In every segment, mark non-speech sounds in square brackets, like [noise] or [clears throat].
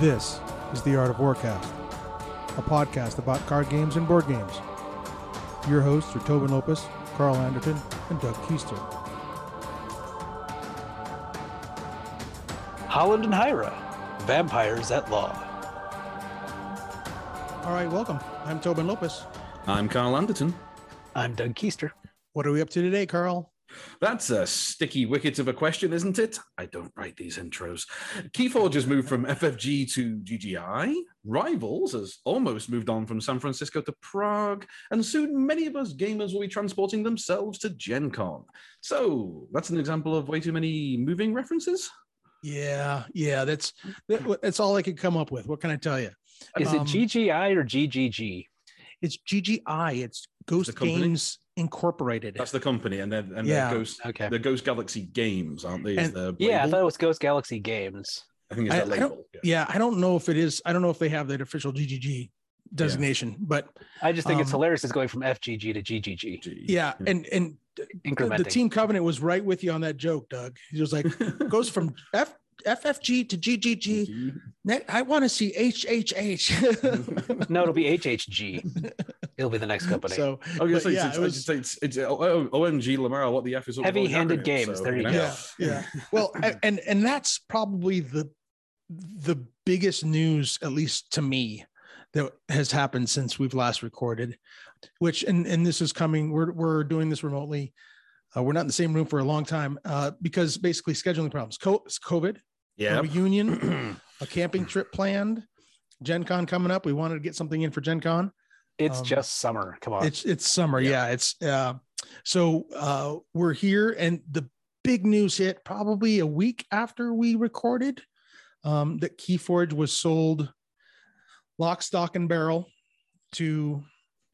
This is the Art of Warcast, a podcast about card games and board games. Your hosts are Tobin Lopez, Carl Anderton, and Doug Keister. Holland and Hyra, vampires at law. All right, welcome. I'm Tobin Lopez. I'm Carl Anderton. I'm Doug Keister. What are we up to today, Carl? That's a sticky wicket of a question, isn't it? I don't write these intros. Keyforge has moved from FFG to GGI. Rivals has almost moved on from San Francisco to Prague. And soon many of us gamers will be transporting themselves to Gen Con. So that's an example of way too many moving references. Yeah, yeah, that's that, that's all I could come up with. What can I tell you? Is Um, it GGI or GGG? It's GGI. It's Ghost company? Games Incorporated. That's the company, and then and Yeah. the Ghost, Okay. the Ghost Galaxy Games, aren't they? And- the Yeah, I thought it was Ghost Galaxy Games. I think it's that I don't- label. yeah. yeah, I don't know if it is. I don't know if they have that official GGG designation, but I just think it's Um, hilarious. It's going from FGG to GGG. Gee. yeah, and and the, the Team Covenant was right with you on that joke, Doug. He was like, [laughs] goes from F FFG to GGG. Ne- I want to see HHH. [laughs] No, it'll be HHG. It'll be the next company. so I was But say, yeah, it's, it was- it's, it's, it's, oh, oh, OMG Lamar, what the F is all Heavy-handed acronyms, games, there you know? go. yeah, yeah. Well, and and that's probably the the biggest news, at least to me, that has happened since we've last recorded. Which and and this is coming. We're we're doing this remotely. Uh, we're not in the same room for a long time uh, because basically scheduling problems. Co- COVID, a Yeah. A reunion, [clears throat] a camping trip planned, Gen Con coming up. We wanted to get something in for Gen Con. it's um, just summer. Come on. It's it's summer, Yeah. yeah. It's uh, so uh, we're here, and the big news hit probably a week after we recorded um, that Keyforge was sold lock, stock, and barrel to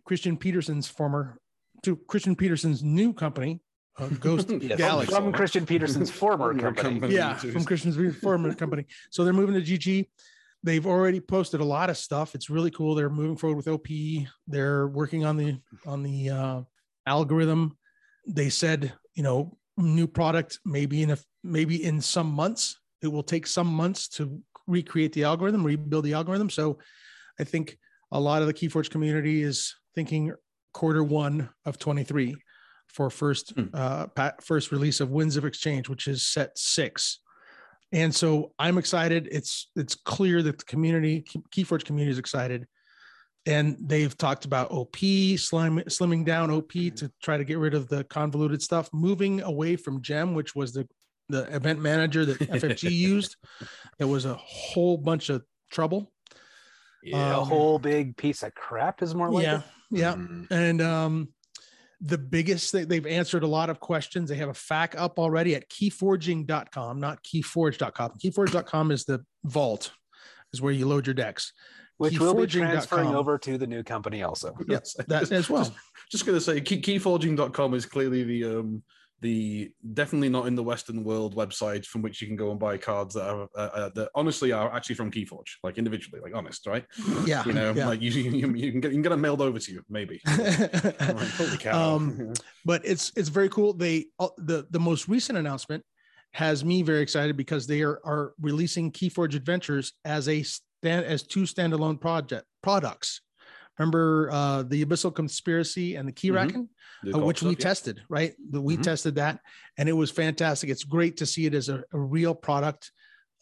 Christian Peterson's former to Christian Peterson's new company, uh, Ghost [laughs] Yes, Galaxy. from Christian Peterson's [laughs] former Former company. company. yeah, from Christian's former [laughs] company. So they're moving to GG. They've already posted a lot of stuff. It's really cool. They're moving forward with OP. They're working on the on the uh, algorithm. They said, you know, new product maybe in a maybe in some months. It will take some months to recreate the algorithm, rebuild the algorithm. So I think a lot of the Keyforge community is thinking quarter one of 23 for first Hmm. uh pa- first release of Winds of Exchange, which is set six. And so I'm excited. It's it's clear that the community, Keyforge community is excited. And they've talked about OP, slim, slimming down OP to try to get rid of the convoluted stuff, moving away from Gem, which was the, the event manager that FFG [laughs] used. That was a whole bunch of trouble. Yeah, a Um, whole big piece of crap is more like yeah, it. yeah. Mm. And um, the biggest thing, they've answered a lot of questions. They have a FAQ up already at keyforging.com, not keyforge.com. Keyforge.com is the vault, is where you load your decks. Which will be Keyforging.com. transferring over to the new company also. Yes, that as well. [laughs] Just, just gonna say, key, keyforging.com is clearly the um the definitely not in the Western world website from which you can go and buy cards that are uh, uh, that honestly are actually from Keyforge, like individually, like honest, right? [laughs] Yeah. You know, yeah. like you, you you can get you can get them mailed over to you, maybe. [laughs] Like, holy cow! Um, [laughs] but it's it's very cool. They uh, the the most recent announcement has me very excited because they are are releasing Keyforge Adventures as a stand as two standalone project products. Remember uh, the Abyssal Conspiracy and the Keyraken, The uh, which we yeah. tested, right? The, we Mhm. tested that, and it was fantastic. It's great to see it as a, a real product,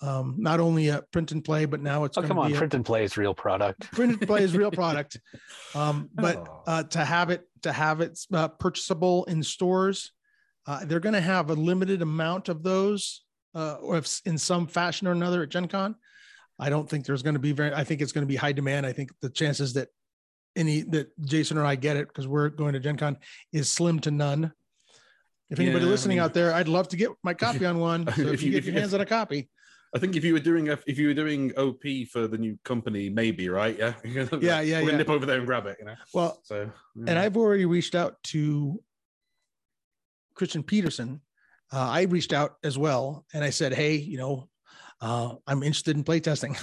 um, not only a print and play, but now it's Oh, come on. a, Print and play is real product. print and play is real [laughs] product. Um, but Oh. uh, to have it to have it uh, purchasable in stores, uh, they're going to have a limited amount of those, uh, or if in some fashion or another at Gen Con. I don't think there's going to be very. I think it's going to be high demand. I think the chances that any that Jason or I get it because we're going to Gen Con is slim to none. If anybody Yeah, I listening mean- out there, I'd love to get my [laughs] copy on one. So if, If you, get if your you- hands on a copy, I think if you were doing a, if you were doing OP for the new company, maybe right? Yeah, [laughs] Yeah, yeah, gonna yeah. nip over there and grab it, you know. well, So, and I've already reached out to Christian Peterson. Uh, I reached out as well, and I said, "Hey, you know, uh, I'm interested in playtesting."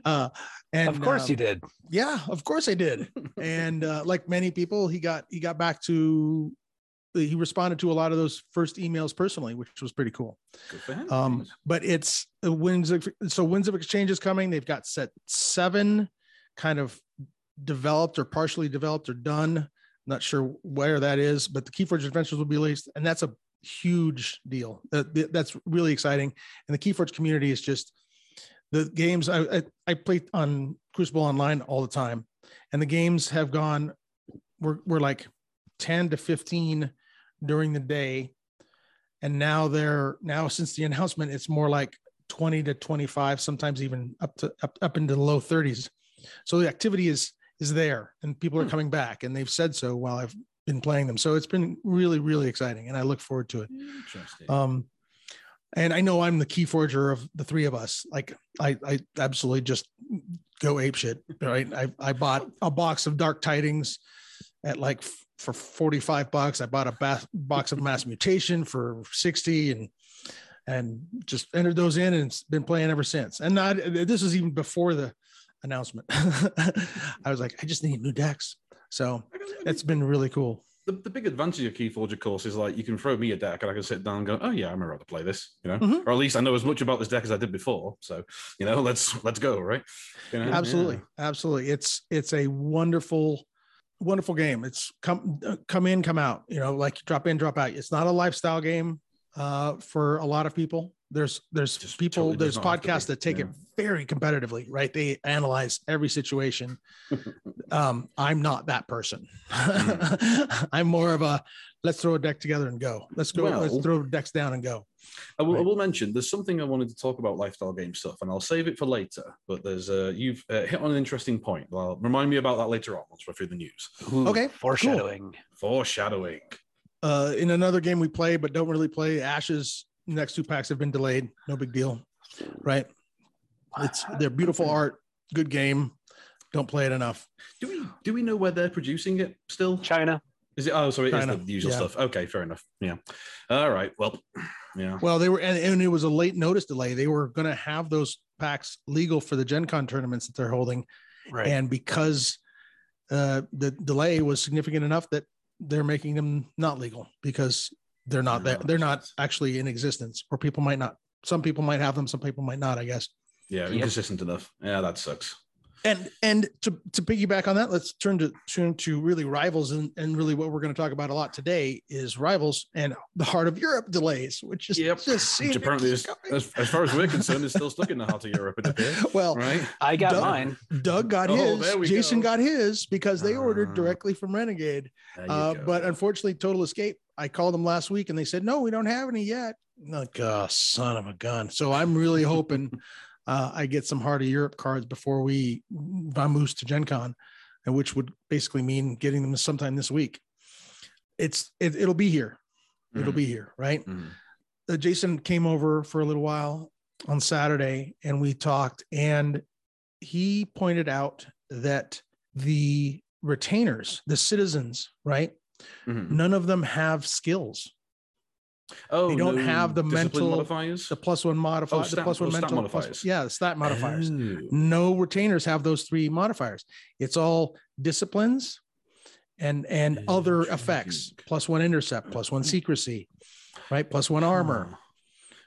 [laughs] uh, and of course um, you did. Yeah, of course I did. [laughs] and uh, like many people, he got he got back to he responded to a lot of those first emails personally, which was pretty cool. Good for him. Um, but it's uh, winds of so winds of exchange is coming. They've got set seven kind of developed or partially developed or done. Not sure where that is, but the Keyforge Adventures will be released, and that's a huge deal. That, that's really exciting. And the Keyforge community is just the games. I, I I play on Crucible Online all the time, and the games have gone. We're we're like ten to fifteen during the day, and now they're now since the announcement, it's more like twenty to twenty five, sometimes even up to up up into the low thirties. So the activity is is there, and people are Hmm. coming back, and they've said so while I've been playing them. So it's been really really exciting, and I look forward to it. Interesting. Um, and I know I'm the key forger of the three of us. Like I, I absolutely just go ape shit. Right. I, I bought a box of dark tidings at like f- for 45 bucks. I bought a ba- box of mass mutation for 60 and, and just entered those in and it's been playing ever since. And not, this was even before the announcement. [laughs] I was like, I just need new decks. So it's been really cool. The, the big advantage of Keyforge, of course, is like you can throw me a deck and I can sit down and go, oh yeah, I remember how to play this, you know, Mhm. or at least I know as much about this deck as I did before. So you know, [laughs] let's let's go, right? You know? absolutely absolutely it's it's a wonderful wonderful game it's come uh, come in come out you know like drop in drop out it's not a lifestyle game uh for a lot of people there's there's Just people totally there's not have to podcasts that take it very competitively right they analyze every situation [laughs] um i'm not that person [laughs] i'm more of a let's throw a deck together and go let's go Well- let's throw decks down and go I will, I will mention there's something I wanted to talk about lifestyle game stuff, and I'll save it for later. But there's uh, you've uh, hit on an interesting point. Well, remind me about that later on once we're through the news. Ooh, Okay, cool. Foreshadowing. Foreshadowing. uh in another game we play but don't really play ashes next two packs have been delayed no big deal right it's they're beautiful art good game don't play it enough Do we do we know where they're producing it still? China. Is it? Oh, sorry, it is the usual yeah. stuff. Okay, fair enough. Yeah. All right. Well, yeah. well they were and, and it was a late notice delay they were going to have those packs legal for the gen con tournaments that they're holding Right. and because uh the delay was significant enough that they're making them not legal because they're not there Oh, they're not actually in existence or people might not some people might have them some people might not i guess Yeah, Yep. inconsistent enough. Yeah, that sucks. And and to to piggyback on that let's turn to turn to really rivals and and really what we're going to talk about a lot today is rivals and the heart of europe delays which is Yep. just seemed Which apparently, is, as, as far as we're concerned, is still stuck in the heart of Europe. It appears. well Right. I got Doug- mine. doug got Oh, his jason go. got his because they ordered Ah. directly from renegade uh, but unfortunately total escape i called them last week and they said no we don't have any yet like oh, son of a gun so i'm really hoping uh, i get some heart of europe cards before we vamoose to gen con and which would basically mean getting them sometime this week it's it, it'll be here it'll Mhm. be here right Mhm. uh, jason came over for a little while on saturday and we talked and he pointed out that the retainers the citizens right Mhm. none of them have skills Oh, they don't no have the mental- modifiers. the plus one modifier Oh, the stat- plus one oh, mental plus- yeah the stat modifiers Oh. no retainers have those three modifiers it's all disciplines and and other effects plus one intercept plus one secrecy right plus one armor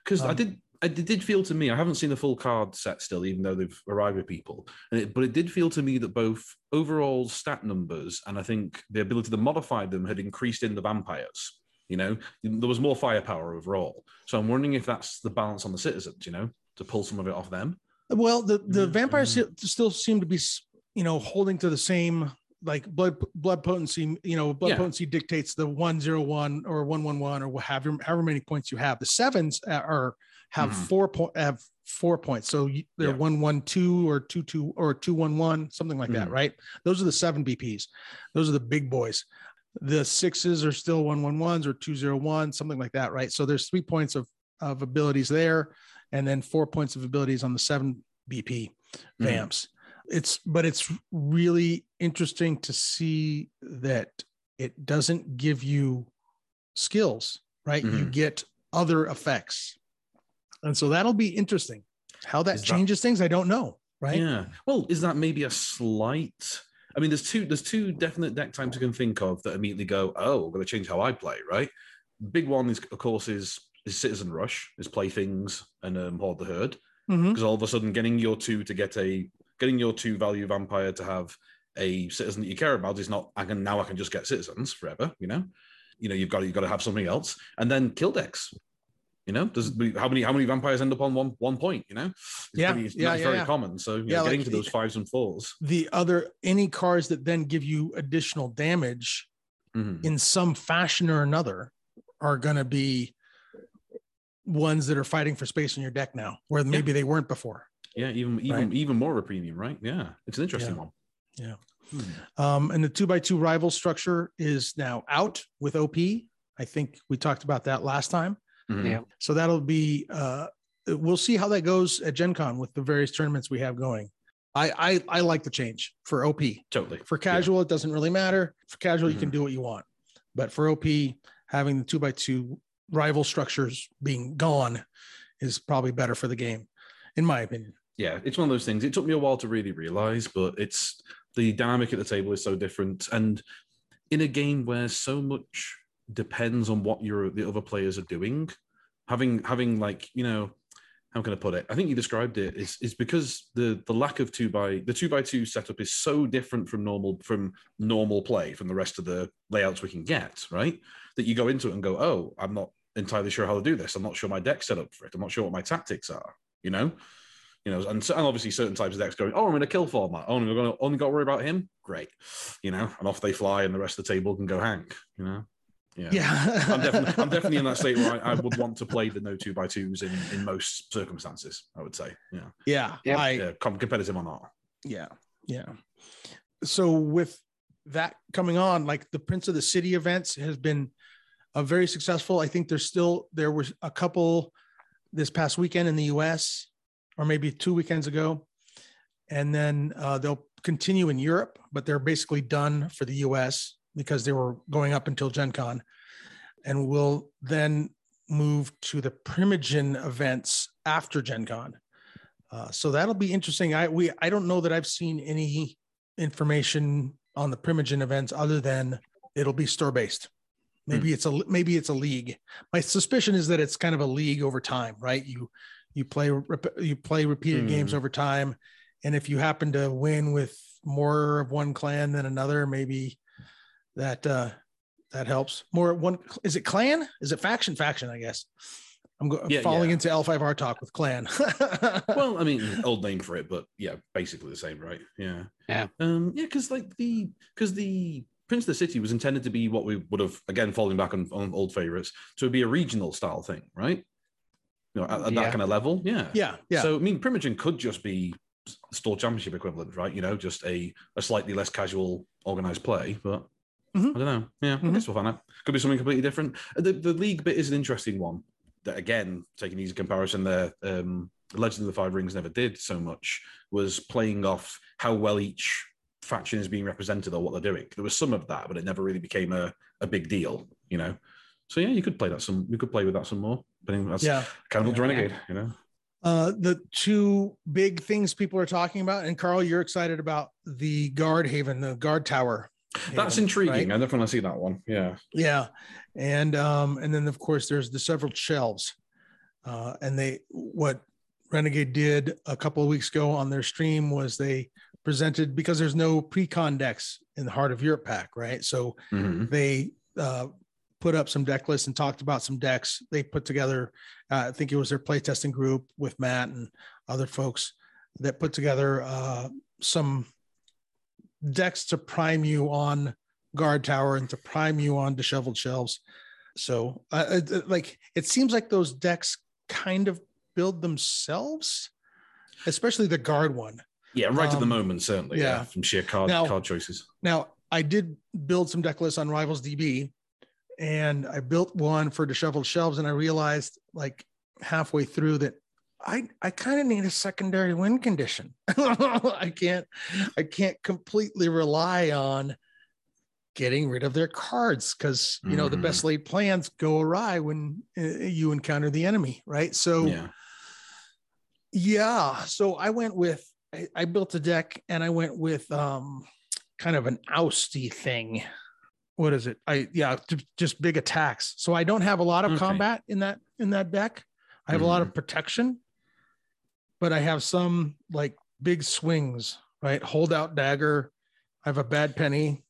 Because I Um, did, I did, did feel to me, I haven't seen the full card set still, even though they've arrived with people. And it, but it did feel to me that both overall stat numbers and I think the ability to modify them had increased in the vampires. You know, there was more firepower overall. So I'm wondering if that's the balance on the citizens. You know, to pull some of it off them. Well, the the Mhm, vampires still- still seem to be, you know, holding to the same like blood blood potency. You know, blood Yeah. potency dictates the one zero one or one one one or however however many points you have. The sevens are have Mhm. four point have four points, so they're Yeah. one one two or two two or two one one something like that, Mhm. right? Those are the seven BPs. Those are the big boys. The sixes are still one one ones or two zero one something like that, right? So there's three points of of abilities there, and then four points of abilities on the seven BP Mhm. vamps. It's but it's really interesting to see that it doesn't give you skills, right? You Mhm. get other effects. And so that'll be interesting. How that Is that- changes things, I don't know, right? Yeah. Well, is that maybe a slight I mean, there's two there's two definite deck types you can think of that immediately go, oh, I'm going to change how I play, right? Big one is, of course, is is Citizen Rush, is Playthings and um, Horde the Herd, because all of a sudden getting your two to get a getting your two value vampire to have a citizen that you care about is not. I can now I can just get citizens forever, you know. You know, you've got you've got to have something else, and then kill decks. You know, does how many how many vampires end up on one one point? You know, it's Yeah, pretty, it's yeah, yeah, very yeah. common. So Yeah, know, getting like to those the- fives and fours. The other any cards that then give you additional damage Mhm. in some fashion or another are going to be ones that are fighting for space in your deck now, where maybe they weren't before. Yeah, even even Right. even more of a premium, right? Yeah, it's an interesting one. Yeah. Hmm. Um, and the two by two rival structure is now out with OP. I think we talked about that last time. Mhm. Yeah. So that'll be uh we'll see how that goes at Gen Con with the various tournaments we have going. I I, I like the change for OP. Totally. For casual, it doesn't really matter. For casual, you can do what you want. But for OP, having the two by two rival structures being gone is probably better for the game, in my opinion. yeah, it's one of those things. It took me a while to really realize, but it's the dynamic at the table is so different. And in a game where so much depends on what your the other players are doing, having having like, you know, how can I put it? I think you described it is is because the the lack of two by the two by two setup is so different from normal from normal play from the rest of the layouts we can get, right? That you go into it and go, oh, I'm not entirely sure how to do this. I'm not sure my deck's set up for it. I'm not sure what my tactics are, you know? You know, and, and obviously certain types of decks going, oh, I'm in a kill format. Oh, we're gonna only got to worry about him. Great, you know, and off they fly, and the rest of the table can go hang. You know, yeah, Yeah. I'm definitely, I'm [laughs] definitely in that state where I, I would want to play the no two by twos in in most circumstances. I would say, yeah, yeah. Yep. I yeah, com- competitive or not. Yeah. Yeah. So with that coming on, like the Prince of the City events has been a very successful. I think there's still there was a couple this past weekend in the US or maybe two weekends ago. And then uh, they'll continue in Europe, but they're basically done for the US because they were going up until Gen Con. And we'll then move to the Primogen events after Gen Con. Uh, so that'll be interesting. I we I don't know that I've seen any information on the Primogen events other than it'll be store based. Maybe it's a maybe it's a league. My suspicion is that it's kind of a league over time, right? You you play you play repeated games over time, and if you happen to win with more of one clan than another, maybe that uh that helps. More one is it clan? Is it faction? Faction, I guess. I'm go- Yeah, falling yeah. into L5R talk with clan. [laughs] well, I mean, old name for it, but yeah, basically the same, right? Yeah. Yeah. Um, yeah, because like the because the Prince of the City was intended to be what we would have again falling back on, on old favorites to be a regional style thing, right? You know, at, at Yeah. that kind of level, yeah. yeah, yeah. So I mean, Primogen could just be store championship equivalent, right? You know, just a a slightly less casual organized play, but. Mhm. I don't know. Yeah, I Mhm. guess we'll find out. Could be something completely different. Uh, The, the league bit is an interesting one. That again, taking easy comparison there, um, Legend of the Five Rings never did so much. Was playing off how well each faction is being represented or what they're doing. There was some of that, but it never really became a, a big deal, you know. So yeah, you could play that some. You could play with that some more. But that's yeah. of Yeah. renegade, you know. Uh, the two big things people are talking about, and Carl, you're excited about the guard haven, the guard tower. That's intriguing. right? I definitely see that one. Yeah. Yeah, and um, and then of course there's the disheveled shelves, uh, and they what Renegade did a couple of weeks ago on their stream was they presented because there's no pre-con decks in the heart of Europe pack, right? So Mhm. they uh, put up some deck lists and talked about some decks they put together. Uh, I think it was their playtesting group with Matt and other folks that put together uh, some decks to prime you on guard tower and to prime you on disheveled shelves. So, uh, uh, like, it seems like those decks kind of build themselves, especially the guard one. Yeah, right at the Um, moment, certainly. Yeah, yeah. from sheer card Now- card choices. Now, I did build some deck lists on Rivals DB, and I built one for disheveled shelves, and I realized like halfway through that I I kind of need a secondary win condition. [laughs] I can't I can't completely rely on getting rid of their cards because you know the Mhm. best laid plans go awry when uh, you encounter the enemy, right? So Yeah. yeah. So I went with I, I built a deck and I went with um kind of an ousty thing. What is it? I yeah, just big attacks. So I don't have a lot of Okay. combat in that in that deck. I have a lot of protection, but I have some like big swings, right? Hold out dagger. I have a bad penny.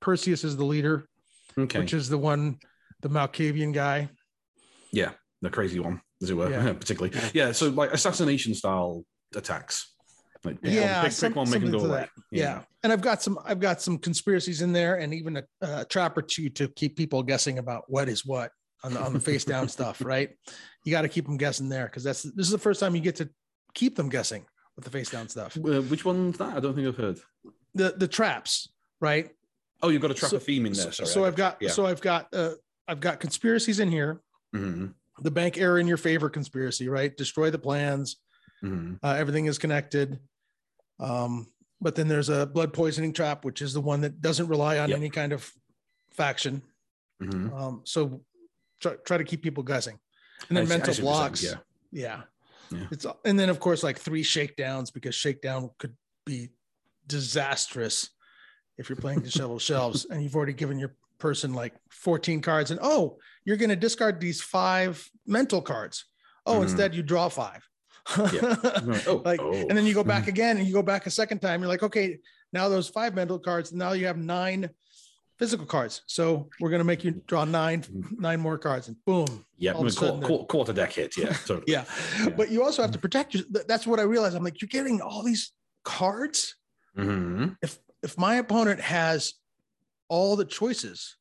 Perseus is the leader, Okay. which is the one, the Malkavian guy. yeah, the crazy one, as it were, Yeah. [laughs] particularly. Yeah. So like assassination style attacks. Like pick yeah, one, pick, some- pick one, make them go away. that. Yeah. and I've got some I've got some conspiracies in there, and even a, a trap or two to keep people guessing about what is what on the on the face down [laughs] stuff. Right, you got to keep them guessing there because that's this is the first time you get to keep them guessing with the face down stuff. Uh, which one's that? I don't think I've heard. The the traps, right? Oh, you've got a trap So- a theme in there. Sorry, so I've got yeah. so I've got uh I've got conspiracies in here. Mhm, The bank error in your favor conspiracy, right? Destroy the plans. mhm. uh, everything is connected. Um, but then there's a blood poisoning trap, which is the one that doesn't rely on Yep. any kind of faction. Mhm. Um, so try, try to keep people guessing. And then I see- I mental see what you're saying, blocks. Yeah. Yeah. Yeah. It's and then of course like three shakedowns because shakedown could be disastrous if you're playing disheveled [laughs] shelves and you've already given your person like 14 cards and oh you're going to discard these five mental cards. Oh, Mhm. instead you draw five. [laughs] Right. Oh, like oh. and then you go back again and you go back a second time. You're like, okay, now those five mental cards. Now you have nine physical cards. So we're gonna make you draw nine, nine more cards, and boom. yeah, of a quarter, quarter, deck hit. Yeah, [laughs] totally. Yeah. But you also have to protect your. That's what I realized. I'm like, you're getting all these cards. Mhm. If if my opponent has all the choices,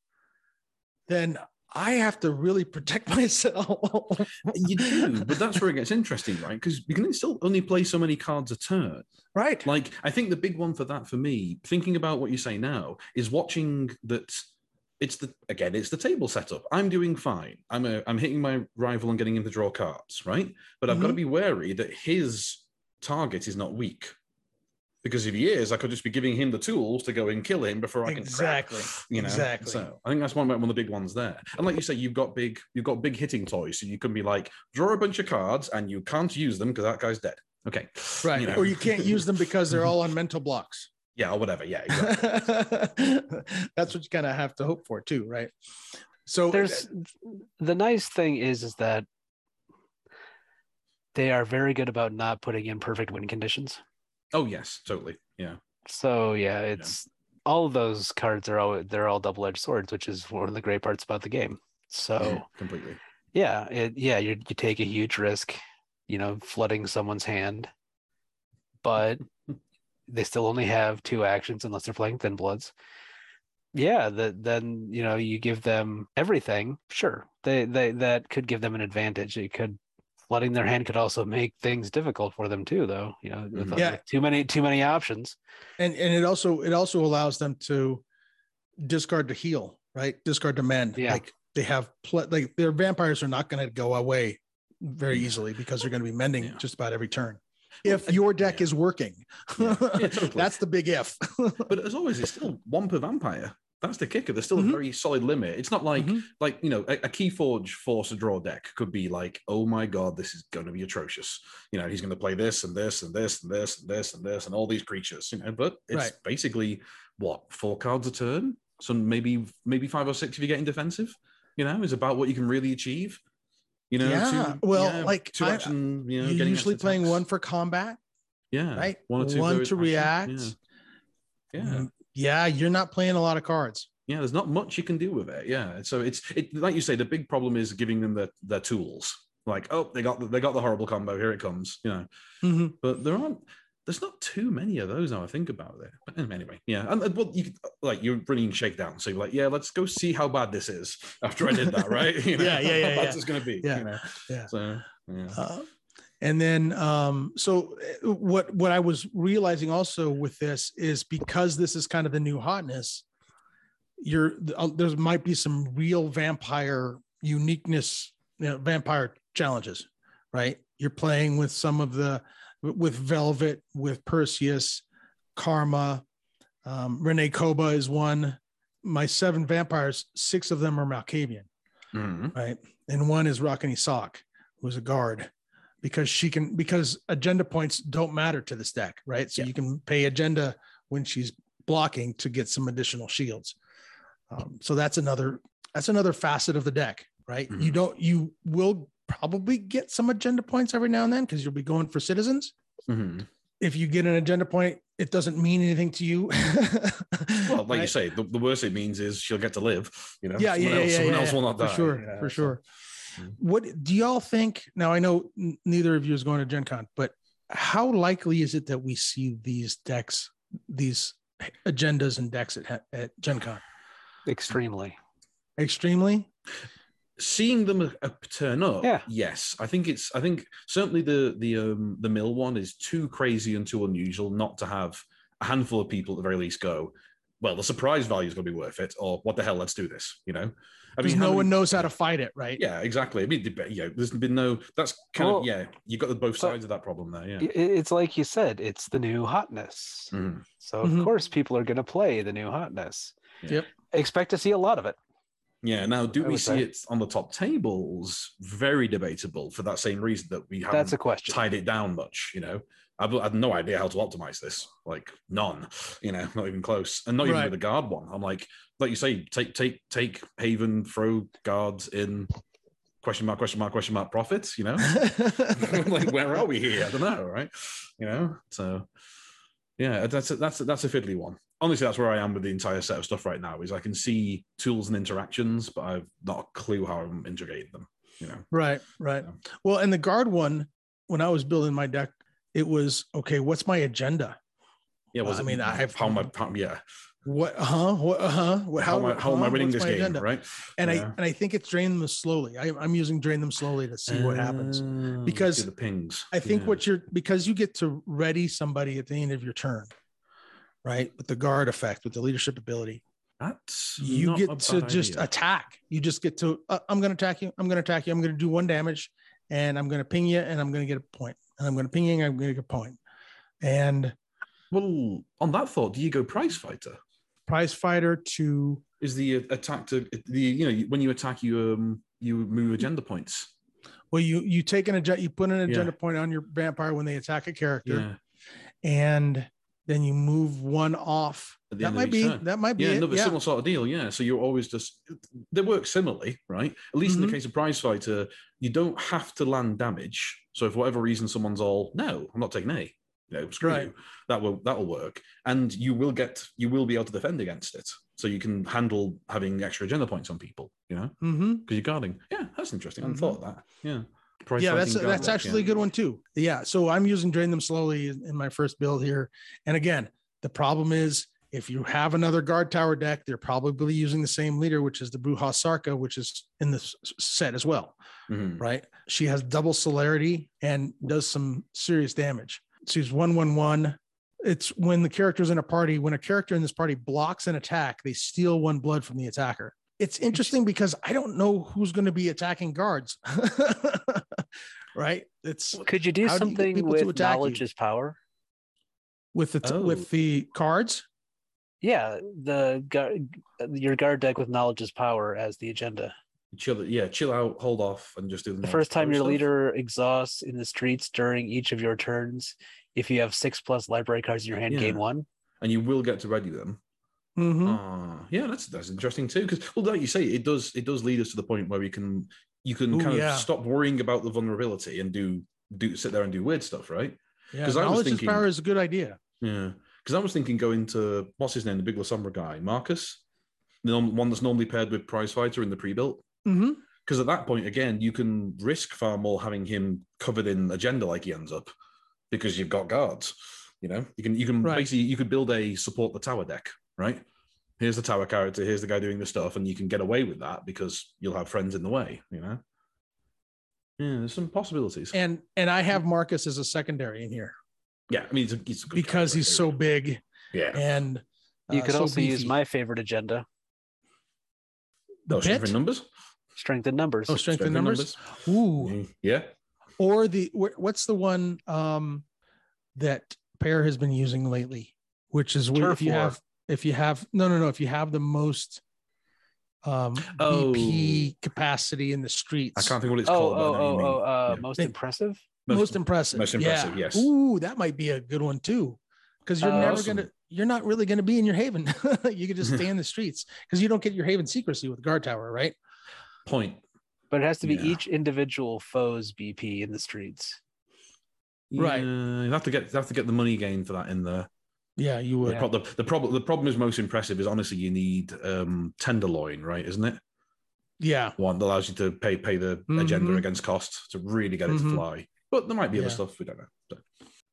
then I have to really protect [laughs] myself. You do, but that's where it gets interesting, right? Because you can still only play so many cards a turn. right. Like, I think the big one for that for me, thinking about what you say now, is watching that. It's the again, it's the table setup. I'm doing fine. I'm a, I'm hitting my rival and getting him to draw cards, right? But I've got to mm-hmm. be wary that his target is not weak. Because if he is, I could just be giving him the tools to go and kill him before I can crack, Exactly. you know Exactly. so i think that's one, one of the big ones there and like you say you've got big you've got big hitting toys so you can be like draw a bunch of cards and you can't use them because that guy's dead okay Right. you know. Or you can't use them because they're all on mental blocks. [laughs] yeah or whatever yeah exactly. [laughs] That's what you kind of have to hope for too, right? So There's uh, the nice thing is is that they are very good about not putting in perfect win conditions. Oh yes totally yeah So yeah, it's all of those cards are all they're all double edged swords, which is one of the great parts about the game. So completely yeah, it, yeah, you you take a huge risk, you know, flooding someone's hand, but they still only have two actions unless they're playing Thin Bloods. Yeah, that then you know you give them everything. Sure, they they that could give them an advantage. It could flooding their hand could also make things difficult for them too, though. You know, with, Mhm. Yeah. with too many too many options. and and it also it also allows them to discard to heal, right? Discard to mend. Yeah. Like they have pl- like their vampires are not going to go away very easily because they're going to be mending Yeah. just about every turn. If your deck yeah. is working, Yeah. Yeah, [laughs] totally. that's the big if. but as always it's still [laughs] one per vampire that's the kicker there's still Mhm. a very solid limit it's not like Mhm. like you know a, a key forge force a draw deck could be like oh my god this is going to be atrocious you know he's going to play this and this and this and this and this and this and all these creatures you know but it's Right. basically what four cards a turn so maybe maybe five or six if you're getting defensive you know is about what you can really achieve you know Yeah, well, like, two I- you know You're usually playing one for combat, yeah right? one or two One to react. yeah, yeah. Yeah, you're not playing a lot of cards. yeah there's not much you can do with it yeah so it's it like you say the big problem is giving them their, their tools like oh they got the, they got the horrible combo here it comes you know Mhm. but there aren't there's not too many of those now i think about it but anyway yeah and, well you like you're bringing shakedown so you're like yeah let's go see how bad this is after i did that right [laughs] you know, Yeah, yeah, yeah, how bad yeah. it's going to be Yeah, you know? yeah. so yeah Uh, and then um so uh, what what i was realizing also with this is because this is kind of the new hotness you're uh, there might be some real vampire uniqueness you know, vampire challenges right you're playing with some of the with velvet with perseus karma um, renee koba is one my seven vampires six of them are malkavian Mhm. right? And one is Rockany Sock, who's a guard, because she can because agenda points don't matter to this deck, right? So Yeah. you can pay agenda when she's blocking to get some additional shields. Um, so that's another that's another facet of the deck, right? You Mhm. don't you will probably get some agenda points every now and then because you'll be going for citizens. Mhm. If you get an agenda point, it doesn't mean anything to you. [laughs] Well, like you say, the, the worst it means is she'll get to live. You know, yeah, yeah, someone yeah, else, yeah, someone yeah, else will not die. for sure, Yeah, for sure. Mm. What do y'all think? Now I know n- neither of you is going to Gen Con, but how likely is it that we see these decks, these agendas and decks at, at Gen Con? Extremely. Extremely. seeing them uh, turn up Yeah. yes i think it's i think certainly the the um the mill one is too crazy and too unusual not to have a handful of people at the very least go well the surprise value is going to be worth it or what the hell let's do this you know i mean how no one knows how to fight it, right? yeah exactly i mean deb- you know, there's been no that's kind Well, of yeah you got the both so- sides of that problem there yeah It's like you said, it's the new hotness. Mhm. So of Mhm. course people are going to play the new hotness. Yep. Expect to see a lot of it. yeah now do I we see say. it on the top tables very debatable for that same reason that we haven't That's a question. tied it down much, you know. I've, I had no idea how to optimize this, like none, you know, not even close, and not even Right. with the guard one. I'm like, like you say, take take take Haven, throw guards in, question mark, question mark, question mark, profits, you know. [laughs] like, where are we here? I don't know, right? You know, so yeah, that's a, that's a, that's a fiddly one. Honestly, that's where I am with the entire set of stuff right now. Is I can see tools and interactions, but I've not a clue how I'm integrating them. You know, right, right. Well, and the guard one, when I was building my deck, it was okay. What's my agenda? yeah. Was I it- mean, I have- how my how, yeah. What? Uh-huh. What? Uh-huh. What, How, am I, how am I winning What's this game? agenda? Right. And I and I think it's drain them slowly. I, I'm using drain them slowly to see what happens. Uh, Because the pings. I think Yeah. what you're because you get to ready somebody at the end of your turn, right? With the guard effect, with the leadership ability, that's you get to just idea. attack. You just get to uh, I'm going to attack you. I'm going to attack you. I'm going to do one damage, and I'm going to ping you, and I'm going to get a point. And I'm going to ping you, I'm going to get a point. And Well, on that thought, do you go prize fighter? prize fighter to Is the uh, attack to the you know when you attack you um you move agenda points? well, you you take an agenda, you put an Yeah. agenda point on your vampire when they attack a character, Yeah. and then you move one off. That end of might be that might be Yeah, another yeah. similar sort of deal. Yeah. So you're always just they work similarly, right? At least in Mhm. the case of prize fighter, you don't have to land damage. So if for whatever reason someone's all no, I'm not taking A, you know, screw Right. you, that will that will work, and you will get you will be able to defend against it. So you can handle having extra agenda points on people, you know, Mm-hmm. because you're guarding. Yeah, that's interesting. I hadn't thought of that. Yeah. Prize yeah that's that's actually yeah. a good one too. Yeah so i'm using drain them slowly in, my first build here. And again the problem is if you have another guard tower deck they're probably using the same leader which is the brujah sarka which is in this set as well Mhm. right? She has double celerity and does some serious damage. She's 111 it's when the character's in a party when a character in this party blocks an attack they steal one blood from the attacker it's interesting because i don't know who's going to be attacking guards [laughs] right it's Could you do How do you something with attack knowledge you? is power? with the Oh. with the cards Yeah, the guard, your guard deck with knowledge is power as the agenda. Chill, yeah, chill out, hold off, and just do the, The first time your stuff. leader exhausts in the streets during each of your turns, if you have six plus library cards in your hand, gain one. and you will get to ready them. Mhm. Ah, yeah, that's that's interesting too. Because well, like you say, it does it does lead us to the point where we can you can Ooh, kind yeah. of stop worrying about the vulnerability and do do sit there and do weird stuff, right? yeah 'Cause I was knowledge thinking- is power is a good idea Yeah, because I was thinking going to what's his name, the big Lasombra guy, Marcus, the one that's normally paired with Prize Fighter in the pre-built. Because at that point, again, you can risk far more having him covered in agenda like he ends up, because you've got guards. You know, you can you can Right. basically you could build a support the tower deck, right? Here's the tower character. Here's the guy doing the stuff, and you can get away with that because you'll have friends in the way. You know. Yeah, there's some possibilities. and and i have marcus as a secondary in here yeah, I mean, it's a, it's a good because he's so big yeah. and You uh, could so also use beefy. my favorite agenda, the oh, strength in numbers. strength in numbers. oh strength in numbers ooh Mm, Yeah. or the wh- what's the one um that pair has been using lately which is where Turf if you war. have if you have no no no if you have the most um Oh. BP capacity in the streets I can't think what it's oh, called. oh, know what you oh, oh, uh, Yeah. most They- impressive. most, impressive most impressive, yeah. yes. ooh that might be a good one too because you're Uh, never awesome. gonna you're not really going to be in your haven. [laughs] you could just stay in the streets because you don't get your haven secrecy with guard tower, right? Point. But it has to be Yeah. each individual foe's BP in the streets. Right. Yeah, you have to get you have to get the money gain for that in there. Yeah, you would. The, pro- the, the problem the problem is most impressive is honestly you need um tenderloin, right? Isn't it? Yeah. One that allows you to pay pay the agenda Mhm. against cost to really get it Mhm. to fly. But there might be other stuff we don't know. So,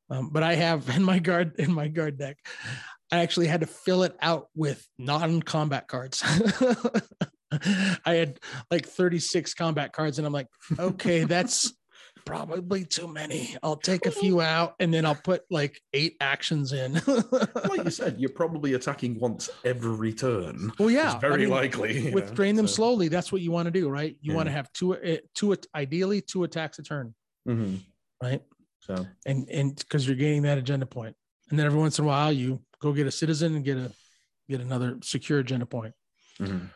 Um, but I have [laughs] in my guard in my guard deck, I actually had to fill it out with non-combat cards. [laughs] I had like 36 combat cards, and I'm like, okay, that's probably too many. I'll take a few out, and then I'll put like eight actions in. [laughs] like you [laughs] said, you're probably attacking once every turn. well, yeah, it's very I mean, likely. you know, Withdrain them so- slowly. That's what you want to do, right? You want to have two, uh, two, ideally two attacks a turn, Mhm. right? So and and because you're gaining that agenda point and then every once in a while you go get a citizen and get a get another secure agenda point mhm.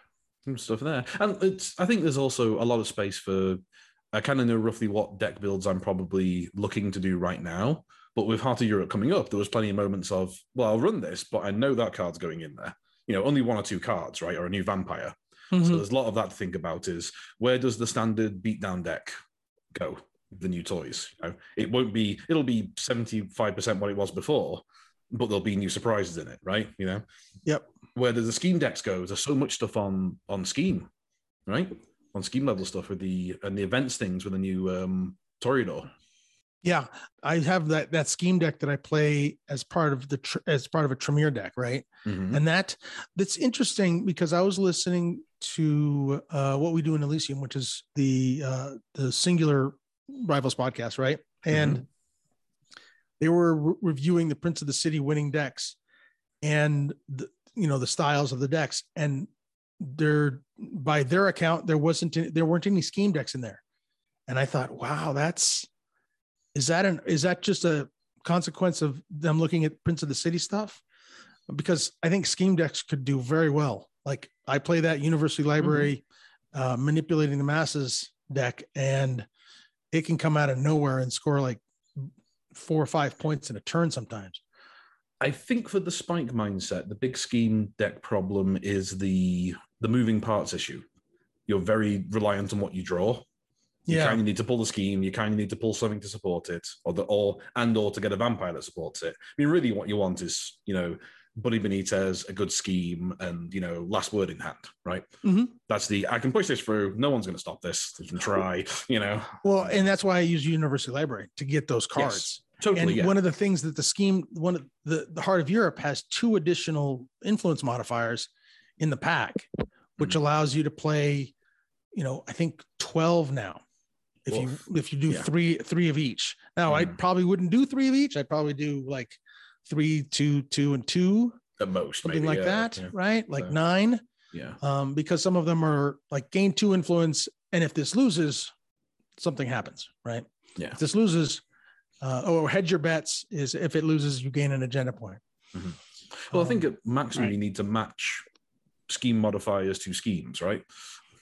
Some stuff there, and it's. I think there's also a lot of space for. I kind of know roughly what deck builds I'm probably looking to do right now. But with Heart of Europe coming up, there was plenty of moments of, well, I'll run this, but I know that card's going in there. You know, only one or two cards, right, or a new vampire. So Mhm. there's a lot of that to think about. Is where does the standard beatdown deck go? The new toys. You know, it won't be. It'll be seventy five percent what it was before, but there'll be new surprises in it, right? You know. Yep. Where does the scheme decks go? There's so much stuff on on scheme, right? On scheme level stuff with the and the events things with the new um Toreador. yeah i have that that scheme deck that i play as part of the tr- as part of a tremere deck right Mhm. and that that's interesting because i was listening to uh what we do in elysium which is the uh the singular rivals podcast right and they were re- reviewing the prince of the city winning decks and the, you know the styles of the decks and there by their account there wasn't there weren't any scheme decks in there. And i thought wow that's is that an is that just a consequence of them looking at prince of the city stuff? Because i think scheme decks could do very well. Like i play that university library uh, manipulating the masses deck and it can come out of nowhere and score like four or five points in a turn sometimes I think for the spike mindset, the big scheme deck problem is the the moving parts issue. You're very reliant on what you draw. You yeah kind of need to pull the scheme. You kind of need to pull something to support it, or the or and or to get a vampire that supports it. I mean, really, what you want is you know Buddy Benitez, a good scheme, and you know last word in hand, right? Mhm. That's the I can push this through. No one's going to stop this. They can try, [laughs] you know. well and that's why i use university library to get those cards Yes, totally. and yeah. one of the things that the scheme one of the, the heart of europe has two additional influence modifiers in the pack which Mm-hmm. allows you to play you know i think 12 now if you if you do Yeah. three three of each now i Mhm. probably wouldn't do three of each i'd probably do like three two two and two at most, something maybe, like yeah, that right like So- nine yeah. um because some of them are like gain two influence and if this loses something happens right Yeah. if this loses uh or hedge your bets is if it loses you gain an agenda point Well, I think Um, at maximum right. you need to match scheme modifiers to schemes, right?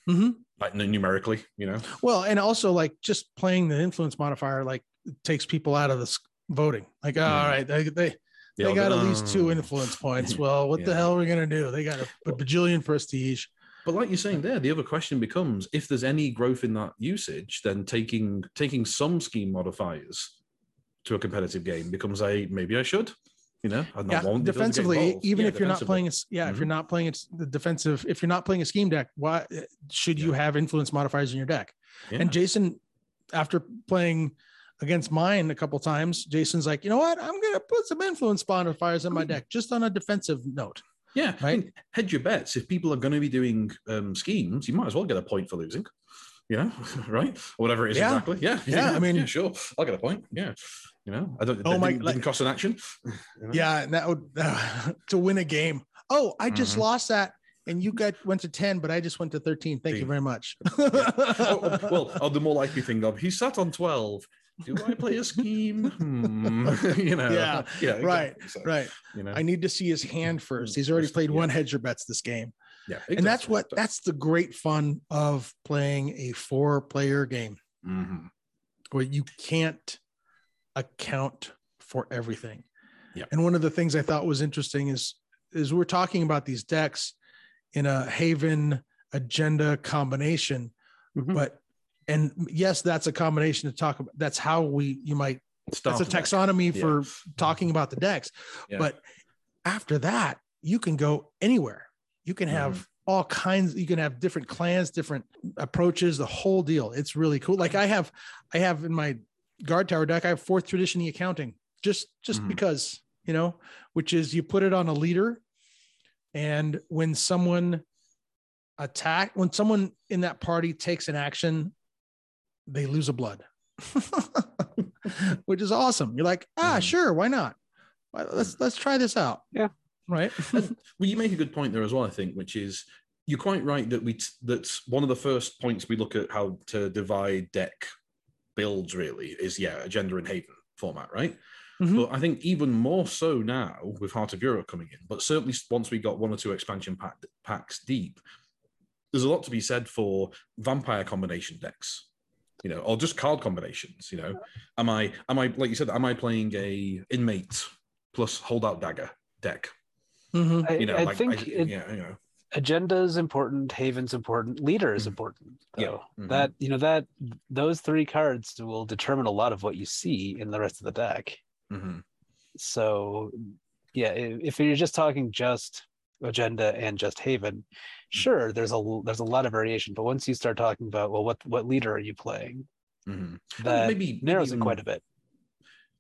mhm. Like numerically, you know. well and also like just playing the influence modifier like takes people out of this voting like Yeah. all right they they, Yeah, they got at least two influence points [laughs] well what the hell are we gonna do they got a, a bajillion prestige But like you're saying there, the other question becomes: if there's any growth in that usage, then taking taking some scheme modifiers to a competitive game becomes a maybe I should, you know, I yeah won't if it doesn't get defensively even Yeah, if you're not playing a yeah if you're not playing it's the defensive if you're not playing a scheme deck why uh, should you Yeah. have influence modifiers in your deck Yeah. and jason after playing against mine a couple times jason's like you know what i'm gonna put some influence modifiers in my deck just on a defensive note Yeah, I Right? mean, hedge your bets. If people are going to be doing um, schemes, you might as well get a point for losing. You [laughs] know, right? Or whatever it is Yeah. exactly. Yeah, Yeah, I [laughs] mean- yeah, sure, I'll get a point. Yeah, you know, I don't. Oh my- didn't, like- didn't cost an action. [laughs] you know? yeah that would [laughs] to win a game oh i just Mhm. lost that and you got went to 10 but i just went to 13 thank you very much [laughs] Oh, oh, well, oh, the more likely thing of he sat on twelve. Do I play a scheme? Hmm. you know. Yeah, yeah, right. So, right You know, i need to see his hand first he's already played yeah. one hedger bets this game yeah, and that's what that's the great fun of playing a four player game Mhm. where you can't account for everything Yeah. And one of the things I thought was interesting is is we're talking about these decks in a Haven agenda combination, Mhm. but and yes, that's a combination to talk about. That's how we you might Start that's a deck. taxonomy Yeah. for talking about the decks. Yeah. But after that, you can go anywhere. You can have Mm-hmm. all kinds, you can have different clans, different approaches, the whole deal. It's really cool. Like I have, I have in my guard tower deck, I have fourth tradition the accounting, just just Mhm. because, you know, which is you put it on a leader. And when someone attack, when someone in that party takes an action, they lose a blood. [laughs] which is awesome. You're like, ah, Mhm. sure, why not? Let's let's try this out. Yeah. Right. [laughs] Well, you make a good point there as well. I think, which is you're quite right that we t- that's one of the first points we look at how to divide deck builds. Really, is yeah, agenda and Haven format, right? Mhm. But I think even more so now with Heart of Europe coming in. But certainly once we got one or two expansion pack, packs deep, there's a lot to be said for vampire combination decks. You know, or just card combinations. You know, am I am I like you said? Am I playing a inmate plus holdout dagger deck? Mhm. You know, I like think I, it, yeah, you know, agenda is important, Haven's important, leader is Mhm. important. Yeah. Though Mhm. that you know that those three cards will determine a lot of what you see in the rest of the deck. mhm. So yeah, if you're just talking just agenda and just Haven, sure, there's a there's a lot of variation. But once you start talking about well, what what leader are you playing, Mhm. that maybe narrows maybe it quite a bit.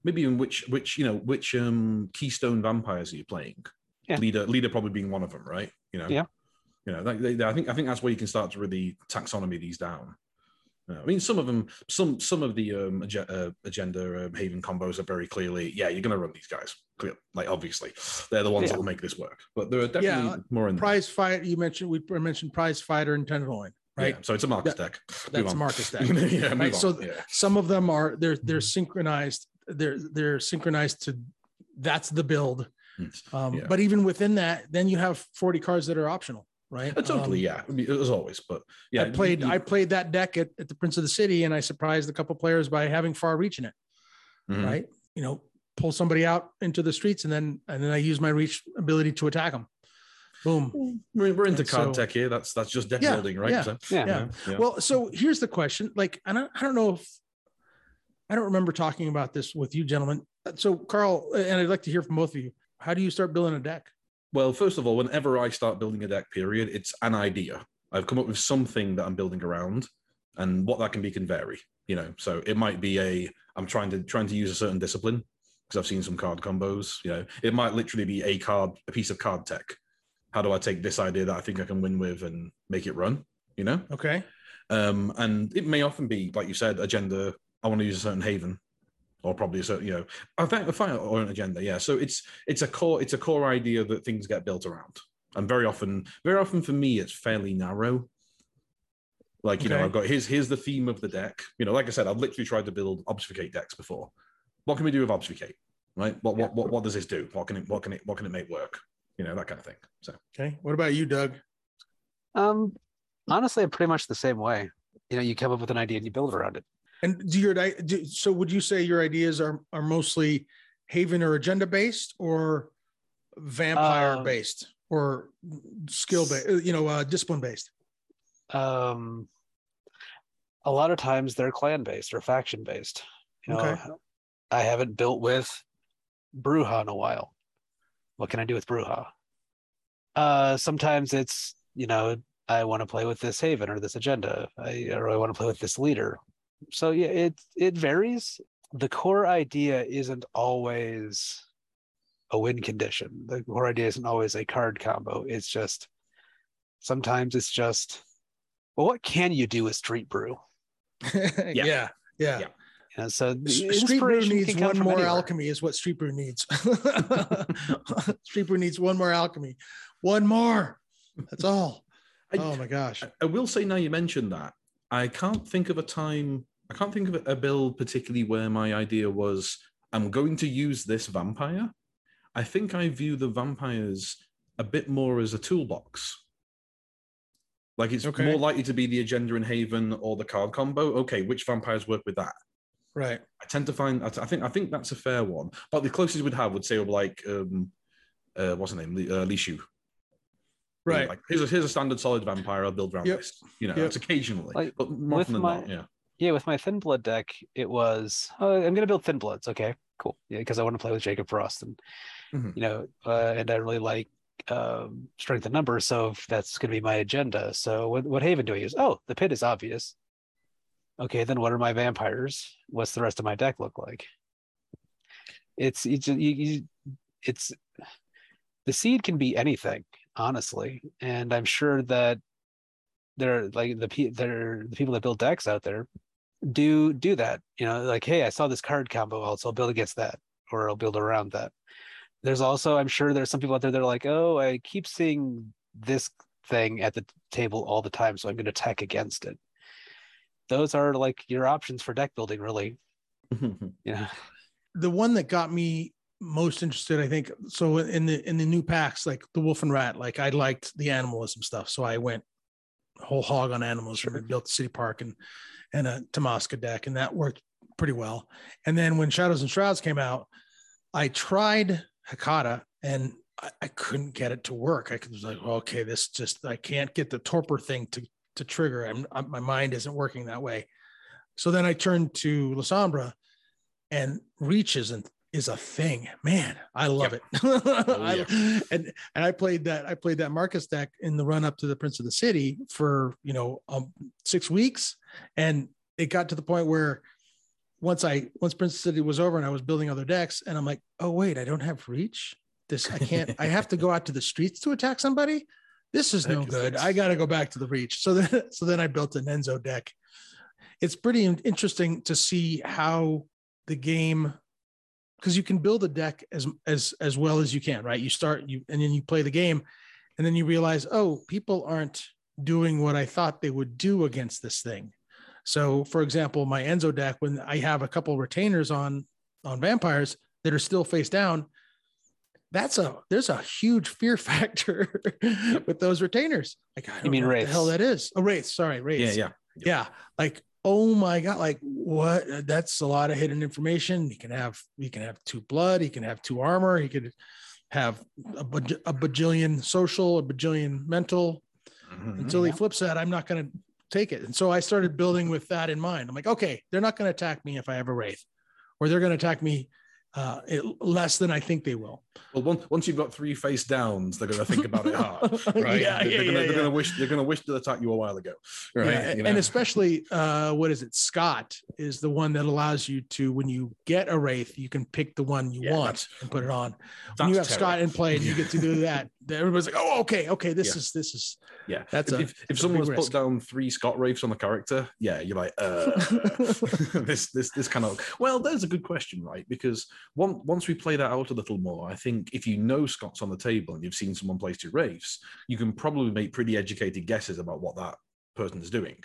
maybe in which which you know which um keystone vampires are you playing? Yeah. Leader leader probably being one of them, right? You know. Yeah. You know, that, they, I think I think that's where you can start to really taxonomy these down. Uh, I mean, some of them, some some of the um, ag- uh, agenda um, Haven combos are very clearly, yeah, you're going to run these guys. Clear, like obviously, they're the ones Yeah. that will make this work. But there are definitely Yeah, more in there. Prize fight. You mentioned we mentioned prize fighter and tenderloin, right? Yeah, so it's a Marcus deck. Move That's a on. Marcus deck. [laughs] yeah, Right, so yeah. Some of them are they're they're synchronized. They're they're synchronized to that's the build. Mm. Um, Yeah. But even within that, then you have 40 cards that are optional, right? Uh, totally, Um, yeah. I mean, as always, but yeah, I played you- I played that deck at, at the Prince of the City, and I surprised a couple players by having far reach in it. Mhm. Right, you know, pull somebody out into the streets, and then and then I use my reach ability to attack them. Boom. We're, we're into And card so- tech here. That's that's just deck Yeah, building, right? yeah, So, Yeah. Yeah. yeah. Well, so here's the question. Like, and I, I don't know if I don't remember talking about this with you gentlemen. So, Carl, and I'd like to hear from both of you. How do you start building a deck? Well, first of all, whenever I start building a deck, period, it's an idea. I've come up with something that I'm building around, and what that can be can vary. You know, so it might be a I'm trying to trying to use a certain discipline because I've seen some card combos. You know, it might literally be a card, a piece of card tech. How do I take this idea that I think I can win with and make it run? You know, Okay. um, and it may often be like you said, agenda. I want to use a certain haven, or probably a certain, you know, I think a fire or an agenda. Yeah. So it's it's a core it's a core idea that things get built around, and very often, very often for me, it's fairly narrow. Like you know, I've got here's here's the theme of the deck. You know, like I said, I've literally tried to build obfuscate decks before. What can we do with obfuscate? Right? What what what, what does this do? What can it what can it what can it make work? You know, that kind of thing. So Okay. What about you, Doug? Um, honestly, I'm pretty much the same way. You know, you come up with an idea and you build around it. And do your do, so? Would you say your ideas are are mostly Haven or agenda based, or vampire based, or skill based? You know, uh, discipline based. Um, a lot of times they're clan based or faction based. You know, Okay. I haven't built with Brujah in a while. What can I do with Brujah? Uh, sometimes it's you know I want to play with this Haven or this agenda, I, or I want to play with this leader. So yeah, it it varies. The core idea isn't always a win condition. The core idea isn't always a card combo. It's just sometimes it's just well, what can you do with Street Brew? [laughs] yeah. Yeah. Yeah. You know, so the Street Brew needs one more anywhere. alchemy, is what Street Brew needs. [laughs] Street Brew needs one more alchemy. One more. That's all. [laughs] I- oh my gosh. I- I will say now you mentioned that. I can't think of a time, I can't think of a build particularly where my idea was I'm going to use this vampire. I think I view the vampires a bit more as a toolbox. Like it's Okay. more likely to be the agenda in Haven or the card combo. Okay, which vampires work with that? Right. I tend to find I, I think I think that's a fair one. But the closest we'd have would say of like um uh what's her name? Li- Uh, Li Shu. Right. Like here's a here's a standard solid vampire. I'll build around Yep. this. You know, Yep. it's occasionally, Like, but more often than my- not, yeah. Yeah, with my Thin Blood deck, it was oh, I'm gonna build Thin Bloods. Okay, cool. Yeah, because I want to play with Jacob Frost, and Mhm. you know, uh, and I really like um, strength in numbers, so that's gonna be my agenda. So what what Haven do I use? Oh, the pit is obvious. Okay, then what are my vampires? What's the rest of my deck look like? It's it's you, you, it's the seed can be anything, honestly, and I'm sure that there like the there the people that build decks out there do do that. You know, like hey, I saw this card combo out, so I'll build against that, or I'll build around that. There's also, I'm sure there's some people out there that are like, oh, I keep seeing this thing at the table all the time, so I'm going to attack against it. Those are like your options for deck building, really. [laughs] Yeah. the one that got me most interested, I think, so in the in the new packs, like the Wolf and Rat, like I liked the animalism stuff, so I went whole hog on animals animalism and built the City Park and and a Tamaska deck, and that worked pretty well. And then when Shadows and Shrouds came out, I tried Hecata and I, I couldn't get it to work. I was like, well, okay, this just I can't get the torpor thing to to trigger. I'm, i my mind isn't working that way. So then I turned to Lasombra, and reach isn't is a thing. Man, I love it. [laughs] I- yeah. and and I played that I played that Marcus deck in the run up to the Prince of the City for you know um, six weeks, and it got to the point where once I once Prince of the City was over and I was building other decks, and I'm like, oh wait, I don't have reach. This I can't. I have to go out to the streets to attack somebody. This is no good. I got to go back to the reach. So then, [laughs] so then I built an Enzo deck. It's pretty interesting to see how the game because you can build a deck as as as well as you can, right? You start you and then you play the game, and then you realize, oh, people aren't doing what I thought they would do against this thing. So, for example, my Enzo deck, when I have a couple retainers on on vampires that are still face down, that's a there's a huge fear [laughs] factor with those retainers. Like I don't mean know what the hell that is. Oh, wraiths. Sorry, yeah, yeah. yeah like oh my god like what? That's a lot of hidden information. He can have he can have two blood he can have two armor he could have a, baj- a bajillion social a bajillion mental. Mhm. until he flips that i'm not going to take it. And so i started building with that in mind. I'm like okay they're not going to attack me if i have a wraith or they're going to attack me uh, it, less than i think they will Well, once, once you've got three face downs, they're going to think about it hard, [laughs] right? yeah, they're, yeah, they're they're yeah. gonna wish they're gonna wish to attack you a while ago, right? Yeah, You and especially uh, what is it? Scott is the one that allows you to, when you get a wraith, you can pick the one you want and put it on. When you have That's Scott in play and you get to do that, everybody's like, "Oh, okay, okay, this Yeah. is this is." Yeah, That's if, a- if, if a someone big has put down three Scott Raves on the character, yeah, you're like, uh, [laughs] [laughs] this this this kind of. Well, there's a good question, right? Because one, once we play that out a little more, I think if you know Scott's on the table and you've seen someone play two Raves, you can probably make pretty educated guesses about what that person is doing.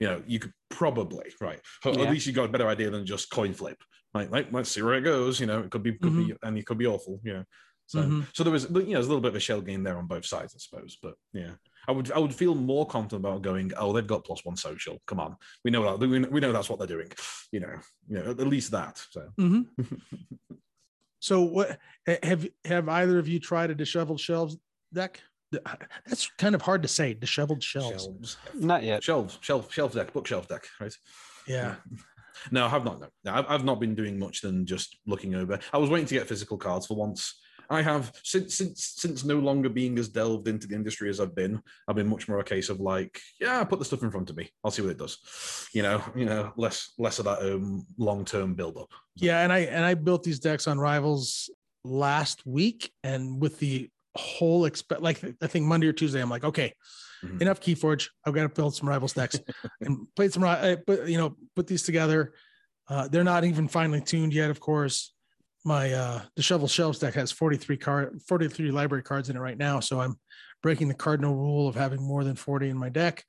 You know, you could probably right. At Yeah. least you got a better idea than just coin flip. Like, like let's see where it goes. You know, it could be could be and it could be awful. You know. So, Mhm. so there was, you know, there's a little bit of a shell game there on both sides, I suppose. But yeah, I would, I would feel more confident about going. Oh, they've got plus one social. Come on, we know that. We know, that's what they're doing. You know, you know, at least that. So Mhm. [laughs] So, what have have either of you tried a disheveled shelves deck? That's kind of hard to say. Disheveled shelves. shelves, Not yet. shelves, shelf, shelf deck, bookshelf deck, right? Yeah. No, I have not. No, no I've, I've not been doing much than just looking over. I was waiting to get physical cards for once. I have since since since no longer being as delved into the industry as I've been. I've been much more a case of like, yeah, put the stuff in front of me. I'll see what it does. You know, you know, less less of that um, long term build up. Yeah, and I and I built these decks on Rivals last week, and with the whole expect like I think Monday or Tuesday, I'm like, okay, Mhm. enough Keyforge. I've got to build some Rivals decks [laughs] and played some. ri- I you know put these together. Uh, they're not even finally tuned yet, of course. My uh, the Shovel Shelves deck has 43 card 43 library cards in it right now, so I'm breaking the cardinal rule of having more than 40 in my deck.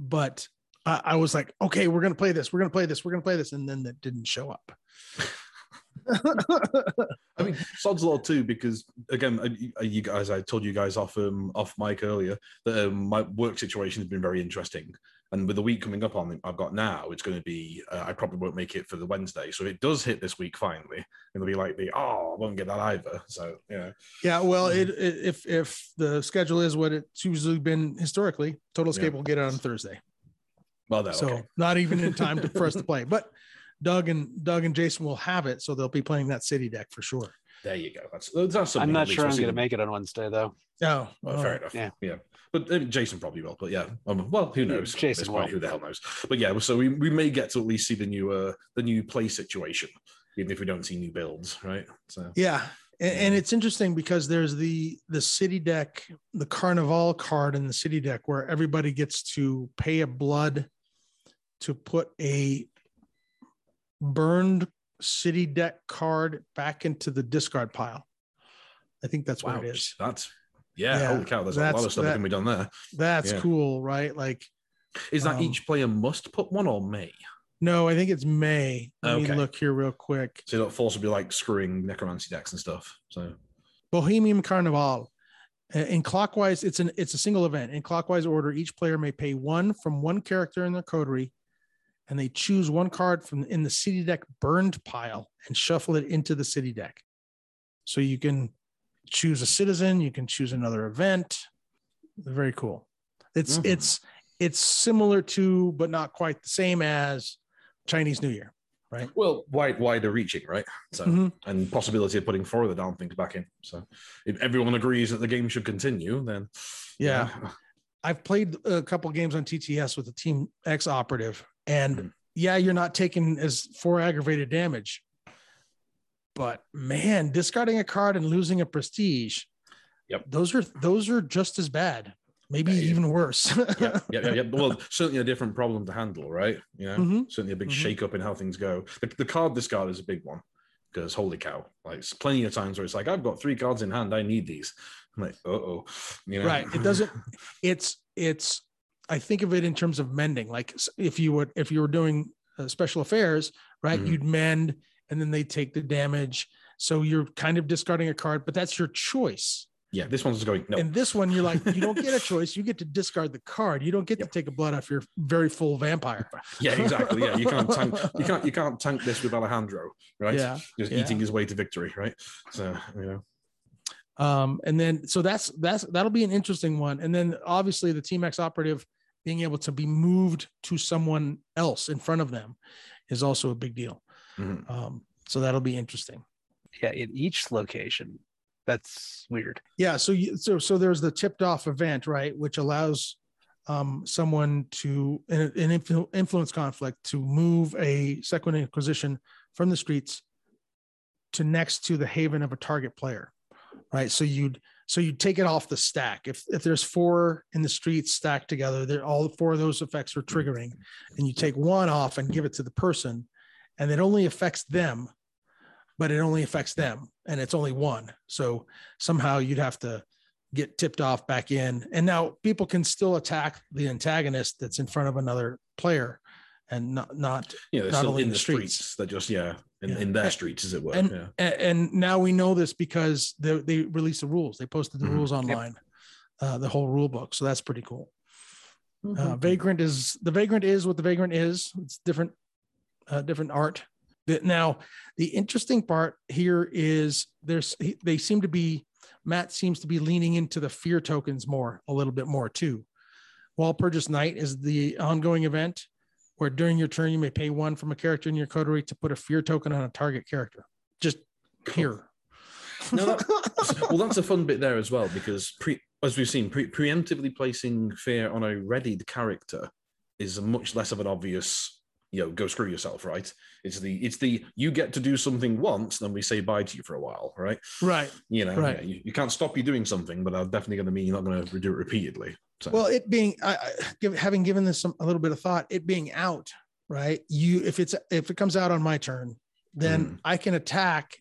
But I, I was like, okay, we're gonna play this. We're gonna play this. We're gonna play this, and then that didn't show up. [laughs] I mean, sod's law too, because again, uh, uh, you guys, I told you guys off um, off mic earlier that um, my work situation has been very interesting, And with the week coming up on I've got now, it's going to be uh, I probably won't make it for the Wednesday. So if it does hit this week finally, it'll be like the oh I won't get that either. So yeah, Yeah, well, it, it if if the schedule is what it's usually been historically, Total Escape Yeah. will get it on Thursday. well no, so okay. not even in time to, for us to [laughs] play. But Doug and Doug and Jason will have it, so they'll be playing that city deck for sure. There you go. That's that's something. I'm not sure I'm going to make it on Wednesday though. Oh, Well, all fair enough. Yeah. yeah. But uh, Jason probably will. But yeah, um, well, who knows? Jason point, will. Who the hell knows? But yeah, so we, we may get to at least see the new uh the new play situation, even if we don't see new builds, right? So Yeah. And, and it's interesting because there's the the city deck, the carnival card in the city deck where everybody gets to pay a blood to put a burned city deck card back into the discard pile. I think that's wow, what it is. that's yeah, Yeah, holy cow! There's a lot of stuff that that- can be done there. That's Yeah. cool, right? Like Is that Um, each player must put one or may? no, I think it's May. Let Okay. me look here real quick. So that force will be like screwing necromancy decks and stuff. So Bohemian Carnival. In clockwise, it's an it's a single event. In clockwise order, each player may pay one from one character in their coterie, and they choose one card from in the city deck burned pile and shuffle it into the city deck. So you can choose a citizen, you can choose another event. Very cool. It's Mhm. it's it's similar to, but not quite the same as Chinese New Year. Right? Well, wide wider reaching, right? So Mhm. and possibility of putting four of the down things back in. So if everyone agrees that the game should continue, then Yeah. I've played a couple games on TTS with the Team X operative, and Mhm. yeah, you're not taking as four aggravated damage, but man, discarding a card and losing a prestige, Yep. those are those are just as bad, maybe Yeah, yeah. even worse. yeah, yeah, yeah, [laughs] yeah. Well, certainly a different problem to handle, right? You know, Mhm. certainly a big Mhm. shake up in how things go. The, the card discard is a big one because holy cow, like it's plenty of times where it's like I've got three cards in hand, I need these. I'm like, uh oh, you know, right it doesn't [laughs] it's it's i think of it in terms of mending like if you would if you were doing uh, special affairs right Mhm. you'd mend and then they take the damage so you're kind of discarding a card but that's your choice yeah, this one's going no. and this one you're like you don't get a [laughs] choice you get to discard the card you don't get Yep. to take a blood off your very full vampire Yeah, exactly. Yeah, you can't tank. [laughs] You can't. You can't tank this with Alejandro, right? yeah just yeah. eating his way to victory, right? So you know, um and then so that's that's that'll be an interesting one and then obviously the team x operative being able to be moved to someone else in front of them is also a big deal Mhm. um so that'll be interesting Yeah, in each location. That's weird. yeah so you so so there's the tipped off event right which allows um someone to in an influ- influence conflict to move a second inquisition from the streets to next to the haven of a target player right so you'd so you'd take it off the stack if if there's four in the streets stacked together they're all four of those effects are triggering and you take one off and give it to the person and it only affects them but it only affects them and it's only one so somehow you'd have to get tipped off back in and now people can still attack the antagonist that's in front of another player and not not yeah, Not only in the the streets. streets. They're just yeah, in, Yeah. in their streets, as it were. and yeah. and, and now we know this because they, they released the rules they posted the Mhm. rules online uh, the whole rule book so that's pretty cool uh, Mhm. vagrant is the vagrant is what the vagrant is it's different uh, different art The- now the interesting part here is there's they seem to be matt seems to be leaning into the fear tokens more a little bit more too While Walpurgis Night is the ongoing event where during your turn you may pay one from a character in your coterie to put a fear token on a target character. Just here [laughs] No, that- well, that's a fun bit there as well because pre, as we've seen, pre, preemptively placing fear on a readied character is a much less of an obvious, you know, go screw yourself, right? It's the it's the you get to do something once, then we say bye to you for a while, right? right You know, Right. yeah, you, you can't stop you doing something, but that's definitely going to mean you're not going to do it repeatedly. So, Well, it being I, I, give, having given this some, a little bit of thought, it being out, right? You if it's if it comes out on my turn, then Mhm. I can attack,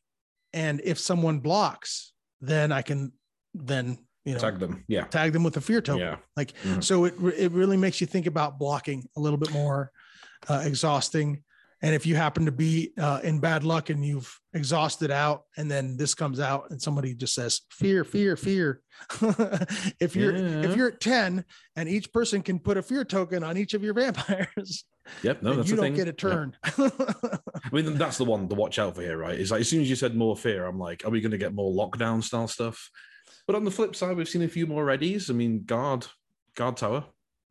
and if someone blocks, then I can then you know tag them, yeah, tag them with a fear token. yeah, Like Mhm. so, it it really makes you think about blocking a little bit more, uh, exhausting, And if you happen to be uh, in bad luck and you've exhausted out, and then this comes out, and somebody just says fear, fear, fear. [laughs] if you're Yeah. if you're at ten, and each person can put a fear token on each of your [laughs] vampires, Yep, no, that's you the don't thing. get a turn. [laughs] I mean, that's the one to watch out for here, right? Is like as soon as you said more fear, I'm like, are we going to get more lockdown style stuff? But on the flip side, we've seen a few more readies. I mean, guard, guard tower,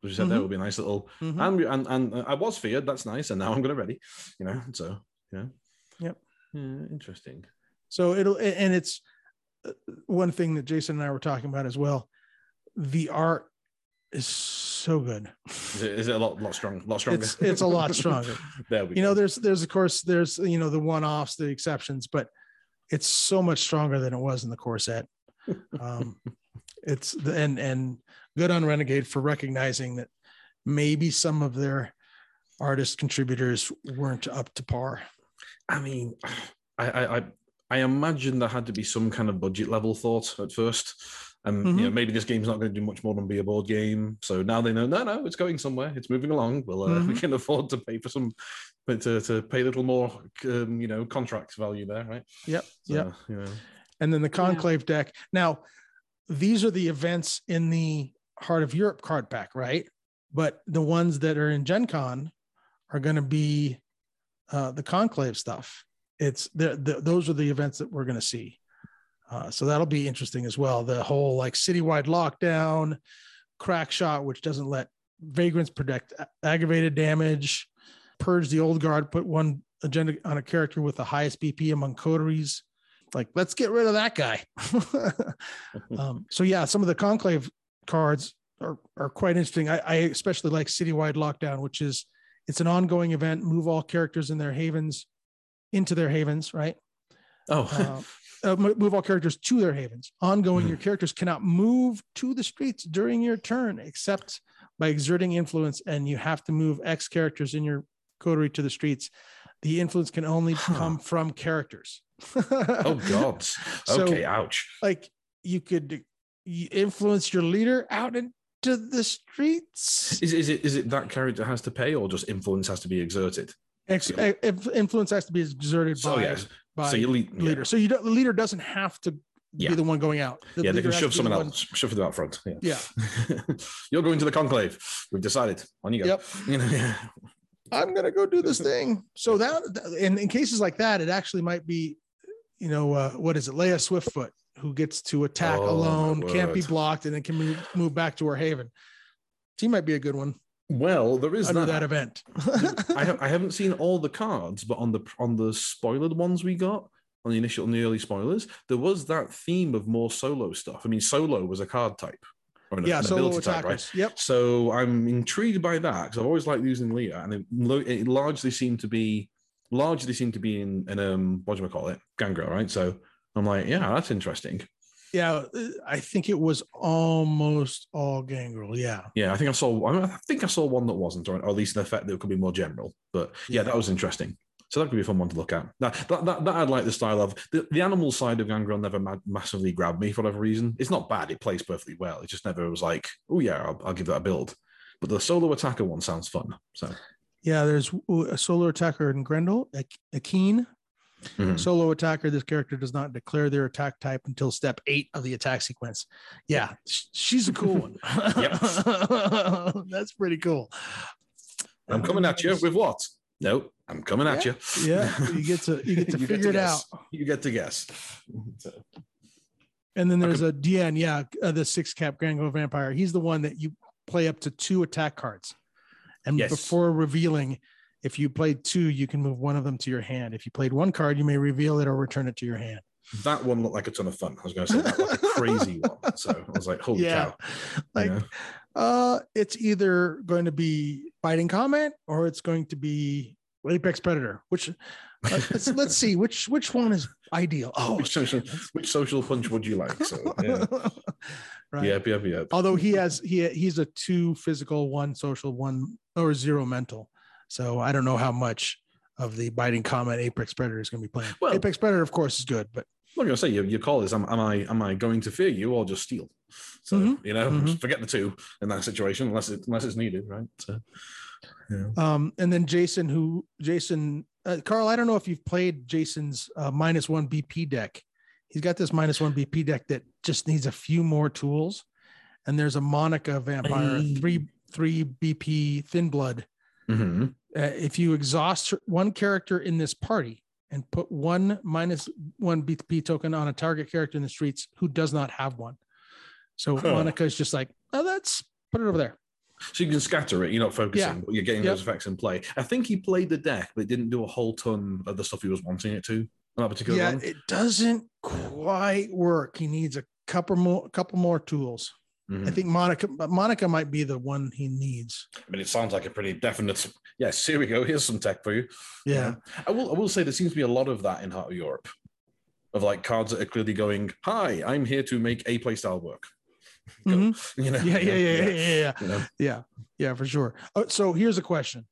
you said, there Mhm. would be a nice little. Mhm. And, and and uh, I was feared. That's nice, and now I'm to ready. You know, so yeah. Yep. Yeah, interesting. So it'll and it's uh, one thing that Jason and I were talking about as well. The art is so good. Is it, is it a lot, lot strong, lot stronger? It's it's a lot [laughs] stronger. there we You go. know, there's there's of course there's you know the one-offs, the exceptions, but it's so much stronger than it was in the corset. [laughs] Um, it's the, and and good on Renegade for recognizing that maybe some of their artist contributors weren't up to par. I mean, [sighs] I, I, I, I imagine there had to be some kind of budget level thought at first. And you know, maybe this game's not going to do much more than be a board game. So now they know, no, no, it's going somewhere. It's moving along. Well, uh, [laughs] we Mhm. can afford to pay for some, but to, to pay a little more, um, you know, contract value there, right? Yep. So, Yep. You know, and then the conclave deck. Now, these are the events in the Heart of Europe card pack, right? But the ones that are in Gen Con are going to be uh, the conclave stuff. It's the, the those are the events that we're going to see. Uh, so that'll be interesting as well. The whole like citywide lockdown, crack shot, which doesn't let vagrants protect aggravated damage, purge the old guard, put one agenda on a character with the highest BP among coteries like let's get rid of that guy. [laughs] Um, so yeah some of the conclave cards are, are quite interesting. I, I especially like citywide lockdown which is it's an ongoing event move all characters in their havens into their havens right? Oh, uh, uh, move all characters to their havens. Ongoing your characters cannot move to the streets during your turn except by exerting influence and you have to move x characters in your coterie to the streets. The influence can only Huh. come from characters oh [laughs] God. So- Okay, ouch. like you could influence your leader out into the streets. Is, is it is it that character has to pay or just influence has to be exerted? Ex- Yeah. Eh, influence has to be exerted So by, yes, by so you lead, yeah. leader. So you don't, the leader doesn't have to Yeah. be the one going out. The yeah, they can shove to be the someone one- else, shove them out front. Yeah. Yeah. [laughs] You're going to the conclave. We've decided. On you go. Yep. You know, yeah. I'm gonna go do this thing. So that in, in cases like that, it actually might be, you know, uh, what is it, Leia Swiftfoot, who gets to attack Oh, alone, can't be blocked, and then can move, move back to her haven. She might be a good one Well, there is under that. that event. [laughs] I, have, I haven't seen all the cards, but on the on the spoilered ones we got on the initial on the early spoilers, there was that theme of more solo stuff. I mean, solo was a card type. Or an, yeah, an solo ability type, right? Yep. So I'm intrigued by that because I've always liked using Leah, and it, it largely seemed to be largely seem to be in, in um what do you call it, Gangrel, right? So I'm like, yeah, that's interesting. Yeah, I think it was almost all gangrel. Yeah. Yeah, I think I saw. I, mean, I think I saw one that wasn't, or, or at least an effect that could be more general. But yeah, Yeah. that was interesting. So that could be a fun one to look at. That that that, that I'd like the style of the, the animal side of Gangrel never ma- massively grabbed me for whatever reason. It's not bad; it plays perfectly well. It just never was like, oh yeah, I'll, I'll give that a build. But the solo attacker one sounds fun. So Yeah, there's a solo attacker in Gangrel, a, a keen Mhm. solo attacker. This character does not declare their attack type until step eight of the attack sequence. Yeah, she's a cool one. [laughs] That's pretty cool. I'm coming at you with what? No, I'm coming at you. Yeah, [laughs] you get to you get to figure it out. You get to guess. So, And then there's a DN, yeah, uh, the six cap Grango Vampire. He's the one that you play up to two attack cards. And Yes. before revealing, if you played two, you can move one of them to your hand. If you played one card, you may reveal it or return it to your hand. that one looked like a ton of fun. I was going to say that like a crazy one. So I was like, [laughs] holy Yeah. cow. you Like, know? uh, it's either going to be biting comment or it's going to be apex predator. Which uh, let's, let's see which which one is ideal. [laughs] Oh, which social, which social punch would you like? So yeah, [laughs] right. yep, yep, yep. Although he has he he's a two physical, one social, one or zero mental. So I don't know how much of the biting comment apex predator is going to be playing. Well- apex predator, of course, is good, but I'm gonna say your, your call is am, am I am I going to fear you or just steal? So Mhm. you know, Mhm. forget the two in that situation unless it unless it's needed, right? So Yeah. Um, and then Jason, who Jason uh, Carl, I don't know if you've played Jason's uh, minus one BP deck. He's got this minus one BP deck that just needs a few more tools. And there's a Monica vampire, Hey. three three BP thin blood. hmm Uh, if you exhaust one character in this party and put one minus one BP token on a target character in the streets who does not have one. So Huh. Monica is just like, oh, that's put it over there. So you can scatter it. You're not focusing, Yeah. but you're getting Yep. those effects in play. I think he played the deck, but didn't do a whole ton of the stuff he was wanting it to. On that particular yeah, run. it doesn't quite work. He needs a couple more, couple more tools. Mhm. I think Monica, but Monica might be the one he needs. I mean, it sounds like a pretty definite. Yes, here we go. Here's some tech for you. Yeah, I will. I will say there seems to be a lot of that in Heart of Europe, of like cards that are clearly going, "Hi, I'm here to make a playstyle work." [laughs] Mhm. You know. yeah, yeah, yeah, yeah, yeah, yeah, You know? yeah, yeah, for sure. Oh, so here's a question: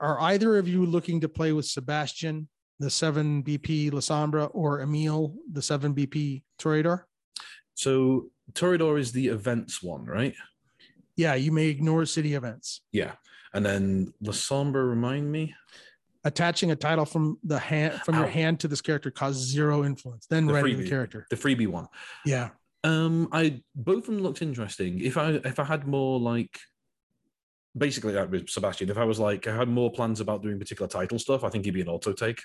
Are either of you looking to play with Sebastian, the seven BP Lasombra, or Emil, the seven BP Toreador? So Toreador is the events one, right? Yeah, you may ignore city events. Yeah, and then La Sombra. Remind me. Attaching a title from the hand from your hand to this character causes zero influence. Then The the freebie. character. The freebie one. Yeah. Um, I both of them looked interesting. If I if I had more like basically that with Sebastian, if I was like I had more plans about doing particular title stuff, I think he'd be an auto take.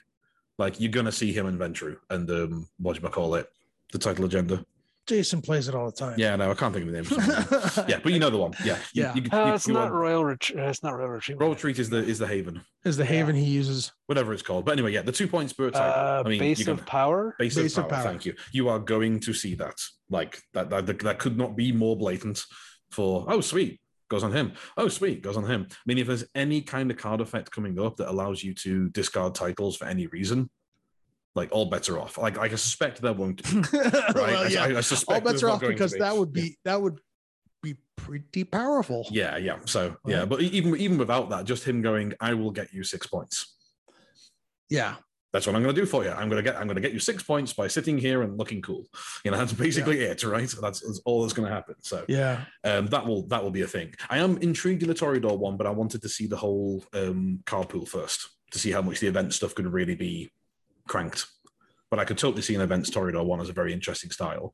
Like you're gonna see him in Ventrue and um what do you call it? The title agenda. Jason plays it all the time. Yeah, no, I can't think of the name. for some reason. yeah, but you know the one. Yeah. [laughs] You- Yeah. You, you, Uh, it's you not want- Royal Retreat. It's not Royal Retreat. Royal Retreat is the is the haven, is the haven he uses. whatever it's called. But anyway, yeah, the two points spirit type. Uh, I mean, base you of power. Base, Base of, of power, power. Thank you. You are going to see that. Like that, that. That could not be more blatant. For oh sweet goes on him. Oh sweet goes on him. I mean, if there's any kind of card effect coming up that allows you to discard titles for any reason, like all bets are off. Like, like I suspect there won't. Be, [laughs] right? well, I- yeah. I, I suspect all bets are off because be. that would be that would be pretty powerful. Yeah, yeah. So yeah, but even even without that, just him going, I will get you six points. Yeah. That's what I'm going to do for you. I'm going to get I'm going to get you six points by sitting here and looking cool. You know, that's basically it, right? That's, that's all that's going to happen. So Yeah. um, that will that will be a thing. I am intrigued in the Toreador one, but I wanted to see the whole um, card pool first to see how much the event stuff could really be cranked. But I could totally see an events Toreador one as a very interesting style.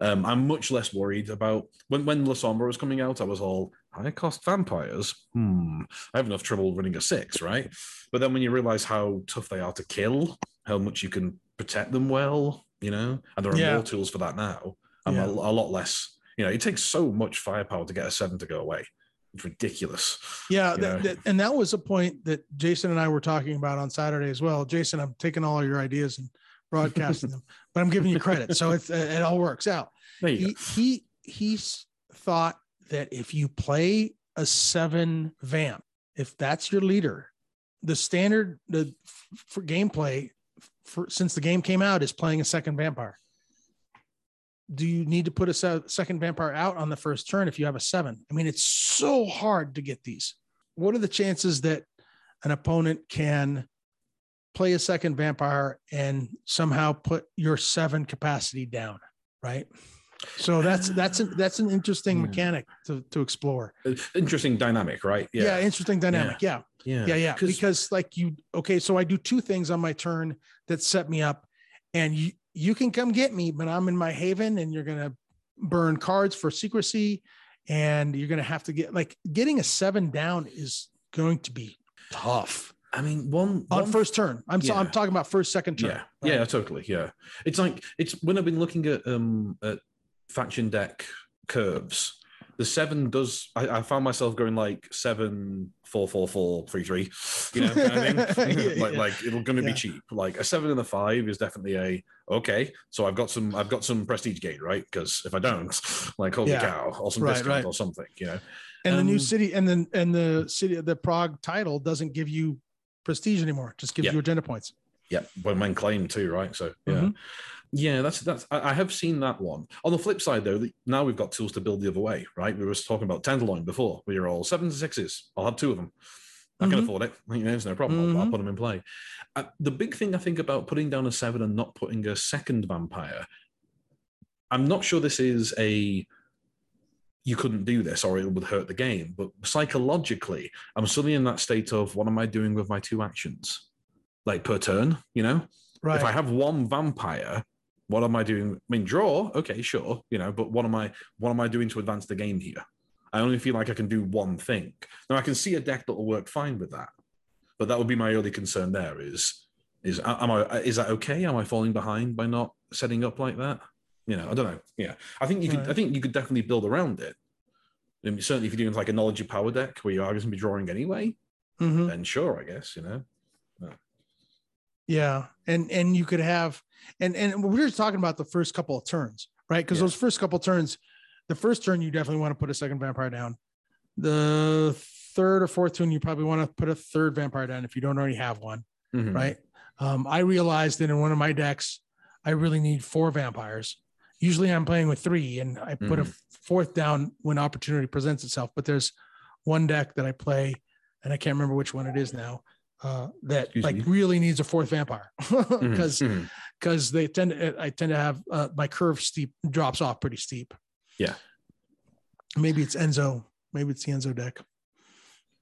Um, I'm much less worried about when when La Sombra was coming out. I was all high cost vampires. Hmm, I have enough trouble running a six, right? But then when you realize how tough they are to kill, how much you can protect them well, you know, and there are Yeah. more tools for that now. I'm Yeah. a, a lot less. You know, it takes so much firepower to get a seven to go away. It's ridiculous. Yeah. That- that- and that was a point that Jason and I were talking about on Saturday as well. Jason, I'm taking all your ideas and broadcasting them, [laughs] but I'm giving you credit. So it's, it all works out. He, he, he thought that if you play a seven vamp, if that's your leader, the standard the for gameplay for since the game came out is playing a second vampire. Do you need to put a se- second vampire out on the first turn if you have a seven? I mean, it's so hard to get these. What are the chances that an opponent can play a second vampire and somehow put your seven capacity down? Right. So that's that's a, that's an interesting [sighs] Yeah. mechanic to, to explore. Uh, Interesting dynamic, right? Yeah. Yeah. interesting dynamic. Yeah. yeah, Yeah. Yeah. 'Cause- Because like you, okay, so I do two things on my turn that set me up, and you you can come get me, but I'm in my haven, and you're gonna burn cards for secrecy, and you're gonna have to get like getting a seven down is going to be tough I mean, one on one first turn. I'm so, I'm talking about first second turn. Yeah, right? yeah, totally. Yeah, it's like it's when I've been looking at um at faction deck curves. The seven does. I, I found myself going like seven, four, four, four, three, three. You know, of thing. [laughs] Yeah, like yeah. like it'll going to Yeah. be cheap. Like a seven and a five is definitely a okay. So I've got some. I've got some prestige gain, right? Because if I don't, [laughs] like holy cow, or some Right, discount right. or something. You know. And the new Um, city and then and the city of the Prague title doesn't give you prestige anymore. Just gives you agenda points. Yeah, when men claim too, right? So yeah, Mhm. Yeah, that's that's. I, have seen that one. On the flip side, though, now we've got tools to build the other way, right? We were talking about tenderloin before. We were all sevens and sixes. I'll have two of them. I can Mhm. afford it. You know, there's no problem. I'll, I'll Mhm. put them in play. Uh, the big thing I think about putting down a seven and not putting a second vampire. I'm not sure this is a you couldn't do this or it would hurt the game. But psychologically, I'm suddenly in that state of what am I doing with my two actions? Like per turn, you know? Right. If I have one vampire, what am I doing? I mean, draw, okay, sure, you know, but what am I what am I doing to advance the game here? I only feel like I can do one thing. Now I can see a deck that will work fine with that. But that would be my only concern there is is am I is that okay? Am I falling behind by not setting up like that? You know, I don't know. Yeah. I think you could Right. I think you could definitely build around it. I mean, certainly if you're doing like a knowledge of power deck where you are going to be drawing anyway, Mhm. then sure, I guess, you know. Yeah, and and you could have, and and we were talking about the first couple of turns, right? Because Yeah. those first couple of turns, the first turn you definitely want to put a second vampire down. The third or fourth turn you probably want to put a third vampire down if you don't already have one, Mhm. right? Um, I realized that in one of my decks, I really need four vampires. Usually I'm playing with three, and I put a fourth down when opportunity presents itself. But there's one deck that I play, and I can't remember which one it is now. Uh, that Excuse like me. really needs a fourth vampire [laughs] [laughs] because Mhm. because they tend to I tend to have uh, my curve steep drops off pretty steep. Yeah. Maybe it's Enzo. Maybe it's the Enzo deck.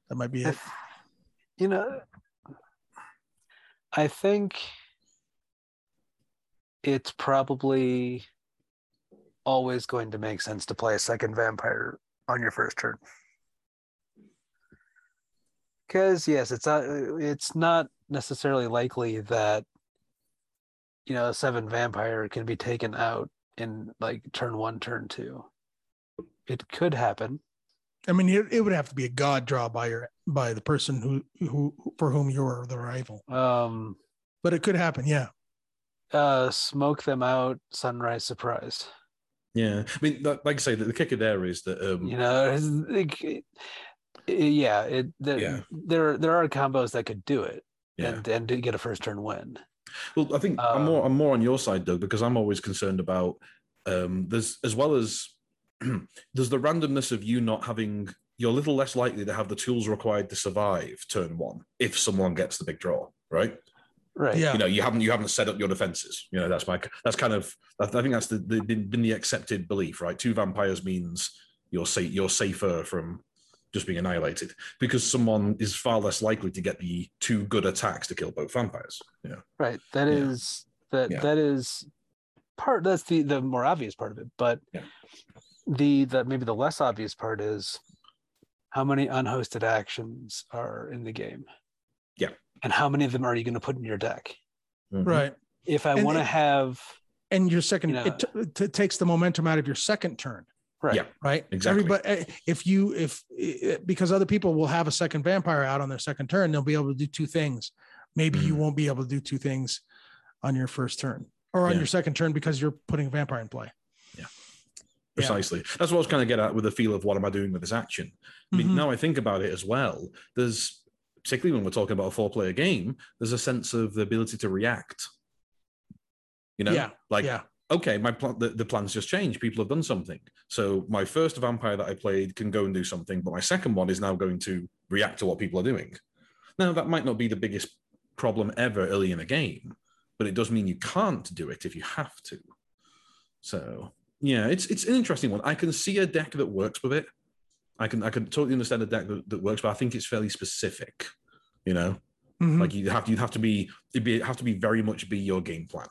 That might be it. You know, I think it's probably always going to make sense to play a second vampire on your first turn. Because yes, it's not it's not necessarily likely that you know a seven vampire can be taken out in like turn one, turn two. It could happen. I mean, it, it would have to be a god draw by your by the person who who for whom you're the rival, Um, but it could happen. Yeah. uh, smoke them out, sunrise surprise. Yeah. I mean, like like I say, the, the kicker there is that um, you know [laughs] like, it- yeah it there, Yeah. there there are combos that could do it yeah. and and to get a first turn win Well, I think I'm Um, more I'm more on your side, Doug, because I'm always concerned about um, there's as well as [clears throat] there's the randomness of you not having you're a little less likely to have the tools required to survive turn one if someone gets the big draw, right? right Yeah. You know, you haven't you haven't set up your defenses. You know, that's my that's kind of I think that's the, the been, been the accepted belief, right? Two vampires means you're safe you're safer from just being annihilated because someone is far less likely to get the two good attacks to kill both vampires. Yeah. right That Yeah. is that Yeah. that is part that's the the more obvious part of it but Yeah. the the maybe the less obvious part is how many unhosted actions are in the game Yeah. and how many of them are you going to put in your deck Mhm. Right. if i want to have And your second, You know- it, t- it takes the momentum out of your second turn. Right Yeah. right? Exactly. Everybody, eh, if you, if eh, because other people will have a second vampire out on their second turn, they'll be able to do two things. Maybe you Mhm. won't be able to do two things on your first turn or on Yeah. your second turn because you're putting a vampire in play. Yeah. Precisely. That's what I was kind of get at with the feel of what am I doing with this action. I mean, Mhm. now I think about it as well, there's particularly when we're talking about a four player game, there's a sense of the ability to react. You know, Yeah, like, yeah. Okay, my plan, the, the plan's just changed. People have done something. So my first vampire that I played can go and do something, but my second one is now going to react to what people are doing. Now, that might not be the biggest problem ever early in a game, but it does mean you can't do it if you have to. So yeah, it's it's an interesting one. I can see a deck that works with it. I can I can totally understand a deck that, that works, but I think it's fairly specific. You know, Mhm. like you have to you have to be it'd be have to be very much be your game plan.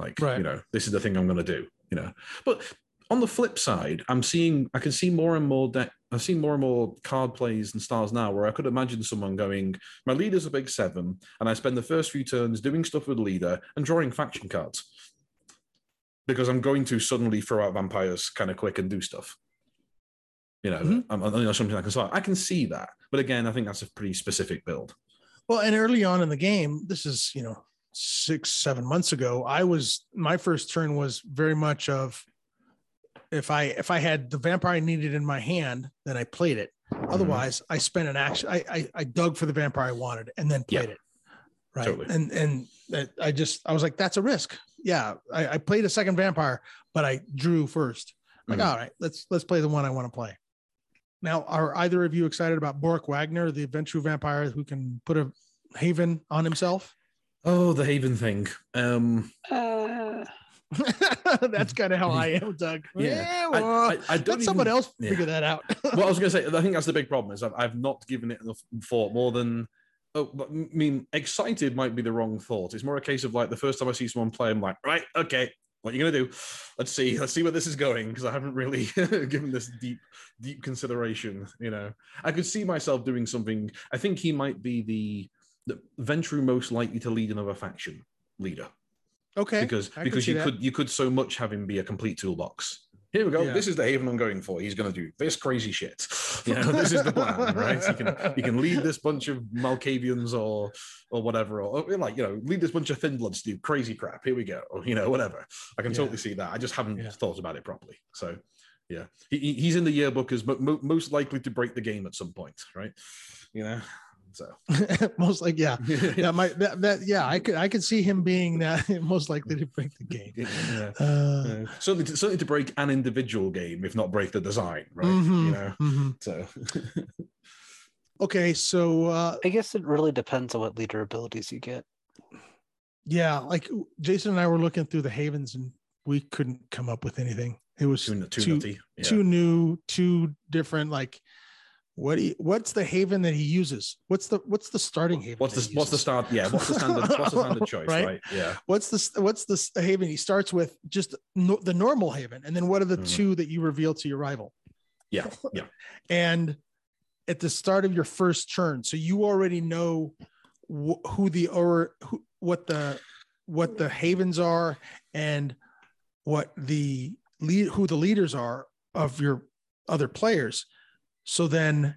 Like Right. you know, this is the thing I'm going to do. You know, but on the flip side, I'm seeing I can see more and more deck. I've seen more and more card plays and styles now where I could imagine someone going, my leader's a big seven, and I spend the first few turns doing stuff with leader and drawing faction cards because I'm going to suddenly throw out vampires kind of quick and do stuff. You know, Mhm. I'm, I'm- you know something I can start. I can see that, but again, I think that's a pretty specific build. Well, and early on in the game, this is, you know, six, seven months ago, I was my first turn was very much of if I if I had the vampire I needed in my hand, then I played it. Mm-hmm. Otherwise, I spent an action. I, I I dug for the vampire I wanted and then Yeah. played it. Right. Totally. And and I just I was like, that's a risk. Yeah. I, I played a second vampire, but I drew first. Like, Mhm. all right, let's let's play the one I want to play. Now, are either of you excited about Bork Wagner, the Ventrue vampire who can put a haven on himself? Oh, the Haven thing. Um, Uh, [laughs] that's kind of how I am, Doug. [laughs] Yeah. I, well, I, I don't let someone else yeah. figure that out. [laughs] well, I was going to say, I think that's the big problem is I've, I've not given it enough thought more than. Oh, but, I mean, excited might be the wrong thought. It's more a case of like the first time I see someone play, I'm like, right, okay, what are you gonna do? Let's see, let's see where this is going because I haven't really given this deep, deep consideration. You know, I could see myself doing something. I think he might be the the Ventrue most likely to lead another faction leader okay. because I because you that. could you could so much have him be a complete toolbox. Here we go. Yeah. This is the haven I'm going for. He's going to do this crazy shit. [laughs] You know, this is the plan, right? He can he can lead this bunch of Malkavians or or whatever, or, or, like you know, lead this bunch of thin bloods to do crazy crap. Here we go. Or, you know, whatever. I can Yeah. totally see that. I just haven't Yeah. thought about it properly. So yeah, he, he- he's in the yearbook as mo- most likely to break the game at some point, right? You know, so [laughs] most like yeah. Yeah, my [laughs] that, that yeah, I could I could see him being that [laughs] most likely to break the game. yeah. Uh, Uh, certainly, to, certainly to break an individual game, if not break the design, right? mhm, You know, mhm. so Okay, so uh I guess it really depends on what leader abilities you get. yeah, like Jason and I were looking through the havens and we couldn't come up with anything. It was too, too, too. Yeah. too new, too different. Like, what do you, what's the haven that he uses? What's the what's the starting haven? what's the he what's the start? Yeah, what's the standard? What's the standard [laughs] choice? Right? Right? Yeah. What's the what's the haven? He starts with just no, the normal haven, and then what are the Mhm. two that you reveal to your rival? Yeah. Yeah. [laughs] And at the start of your first turn, so you already know wh- who the or who, what the what the havens are and what the lead who the leaders are of your other players. So then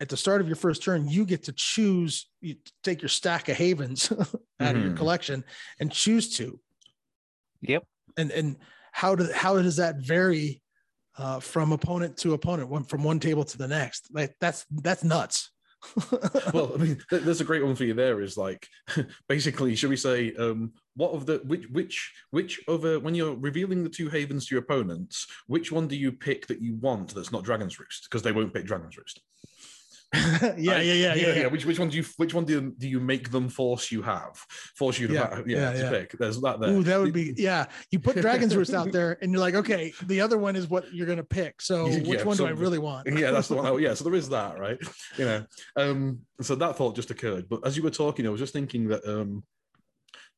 at the start of your first turn, you get to choose, you take your stack of havens [laughs] out of your Mhm. collection and choose two. Yep. And and how does how does that vary uh, from opponent to opponent, one from one table to the next? Like that's that's nuts. [laughs] Well, I mean, th- there's a great one for you. There is like, [laughs] basically, should we say, um, what of the which which which other when you're revealing the two havens to your opponents, which one do you pick that you want that's not Dragon's Roost because they won't pick Dragon's Roost. [laughs] yeah, yeah, yeah, yeah, yeah. Which which one do you which one do you, do you make them force you have force you to Yeah, yeah, to pick? There's that there. Ooh, that would be yeah. You put Dragon's Roost out there, and you're like, okay, the other one is what you're gonna pick. So [laughs] which one do I really want? yeah, that's the one. [laughs] Yeah, so there is that, right? You know, um, so that thought just occurred. But as you were talking, I was just thinking that um,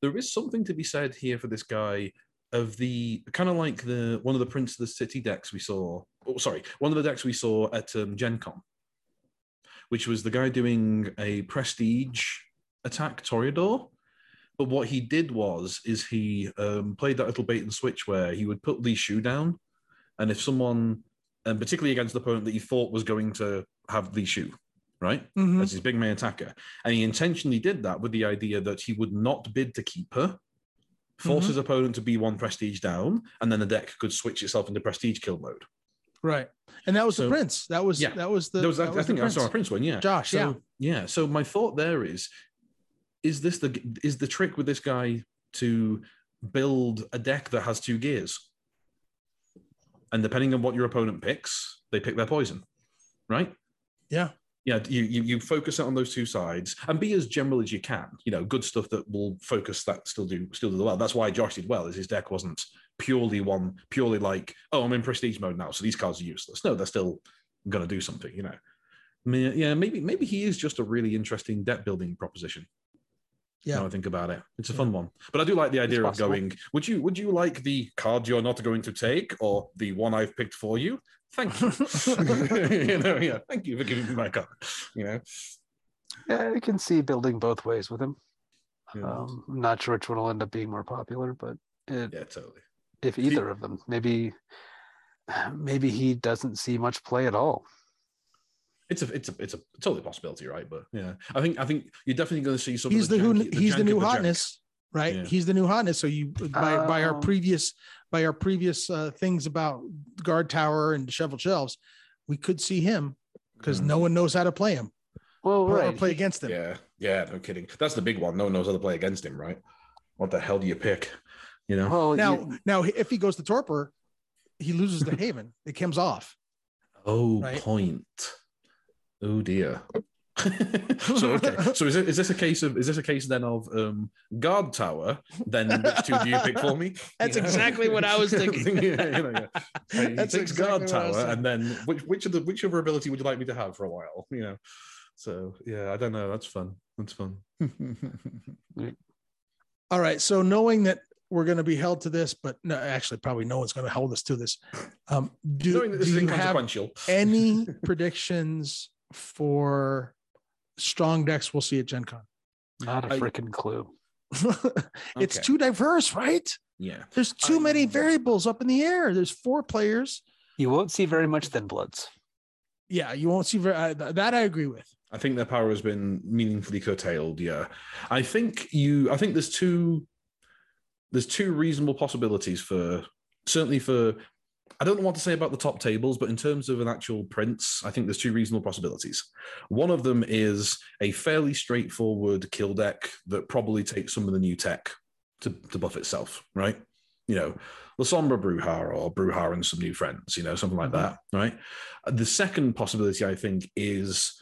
there is something to be said here for this guy of the kind of like the one of the Prince of the City decks we saw. Oh, sorry, one of the decks we saw at um, Gen Con, which was the guy doing a prestige attack Toreador. But what he did was, is he um, played that little bait and switch where he would put Lee Shu down, and if someone, and particularly against the opponent that he thought was going to have Lee Shu, right, Mhm. as his big main attacker, and he intentionally did that with the idea that he would not bid to keep her, force Mhm. his opponent to be one prestige down, and then the deck could switch itself into prestige kill mode. Right, and that was the prince. That was Yeah. that was the was, that I was the think I saw a prince. One, yeah. Josh, so, yeah. yeah. So my thought there is, is this the is the trick with this guy to build a deck that has two gears? And depending on what your opponent picks, they pick their poison, right? Yeah. Yeah, you, you you focus it on those two sides and be as general as you can. You know, good stuff that will focus that still do still do well. That's why Josh did well. Is his deck wasn't purely one purely like oh I'm in prestige mode now, so these cards are useless. No, they're still going to do something. You know, I mean, yeah, maybe maybe he is just a really interesting debt building proposition. Yeah. Now I think about it, it's a Yeah. fun one. But I do like the idea of going. Would you would you like the card you're not going to take, or the one I've picked for you? Thank you. [laughs] you know, yeah. Thank you for giving me my card. You know, Yeah, I can see building both ways with him. Yeah. Um, I'm not sure which one will end up being more popular, but it, yeah, totally. If either of them, maybe maybe he doesn't see much play at all. It's a it's a it's a totally possibility, right? But yeah, I think I think you're definitely going to see some. of he's the, who janky- he's the new of jank. hotness, right? Yeah. He's the new hotness. So you by by our Oh. previous by our previous uh, things about guard tower and disheveled shelves, we could see him because Mm. no one knows how to play him Well, or, or right. play against him. Yeah, yeah, no kidding. That's the big one. No one knows how to play against him, right? What the hell do you pick? You know. Well, Now, you- now if he goes to torpor, he loses the haven. It comes off. Oh, Right. point. Oh dear. [laughs] so okay. [laughs] So is, it, is this a case of is this a case then of um guard tower? Then which two do you pick for me? [laughs] That's You know? exactly what I was thinking. yeah, you know, yeah. So he That's picks exactly guard what I was tower, and then which which of the which other ability would you like me to have for a while? You know. So yeah, I don't know. That's fun. That's fun. All right. So knowing that we're going to be held to this, but no, actually, probably no one's going to hold us to this. Um, do, this do you have any [laughs] predictions for strong decks we'll see at Gen Con? Not a freaking clue. [laughs] it's Okay. too diverse, right? Yeah. There's too many I- variables up in the air. There's four players. You won't see very much Thin Bloods. Yeah, you won't see very, uh, that. I agree with. I think their power has been meaningfully curtailed. Yeah, I think you. I think there's two. There's two reasonable possibilities for certainly for. I don't know what to say about the top tables, but in terms of an actual prince, I think there's two reasonable possibilities. One of them is a fairly straightforward kill deck that probably takes some of the new tech to, to buff itself, right? You know, the Sombra Brujah or Brujah and some new friends, you know, something like Mhm. that, right? The second possibility, I think, is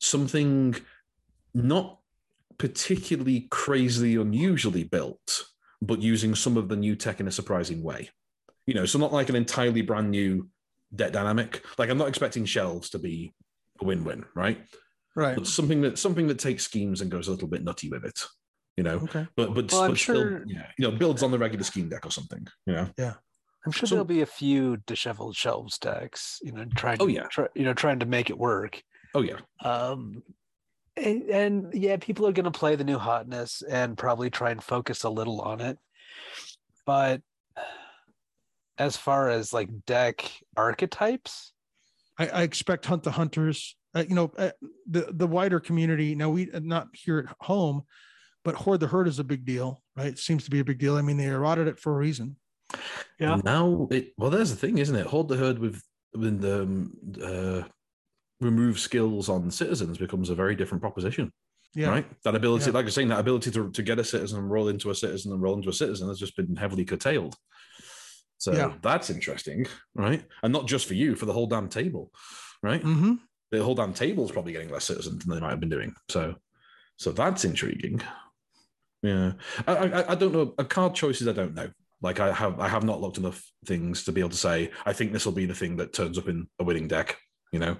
something not particularly crazily unusually built, but using some of the new tech in a surprising way. You know, so not like an entirely brand new debt dynamic. Like I'm not expecting shelves to be a win-win, right? Right. But something that something that takes schemes and goes a little bit nutty with it. You know, Okay. but but, Well, I'm but still, sure- yeah, you know, builds on the regular scheme deck or something. You know, yeah. I'm sure So- there'll be a few disheveled shelves decks, you know, trying Oh, yeah. try, you know, trying to make it work. oh yeah, Um, and, and yeah, people are going to play the new hotness and probably try and focus a little on it. But as far as like deck archetypes, I, I expect Hunt the Hunters. Uh, you know, uh, the the wider community. Now we uh, not here at home, but Hoard the Herd is a big deal, right? It seems to be a big deal. I mean, they eroded it for a reason. Yeah. Now it well, there's the thing, isn't it? Hold the herd with with the um, uh, remove skills on citizens becomes a very different proposition. Yeah. Right. That ability, Yeah. like you're saying, that ability to, to get a citizen and roll into a citizen and roll into a citizen has just been heavily curtailed. So Yeah. that's interesting, right? And not just for you, for the whole damn table, right? Mm-hmm. The whole damn table is probably getting less citizens than they might have been doing. So, so that's intriguing. Yeah, I, I, I don't know. Uh, Card choices, I don't know. Like I have, I have not looked enough things to be able to say. I think this will be the thing that turns up in a winning deck. You know.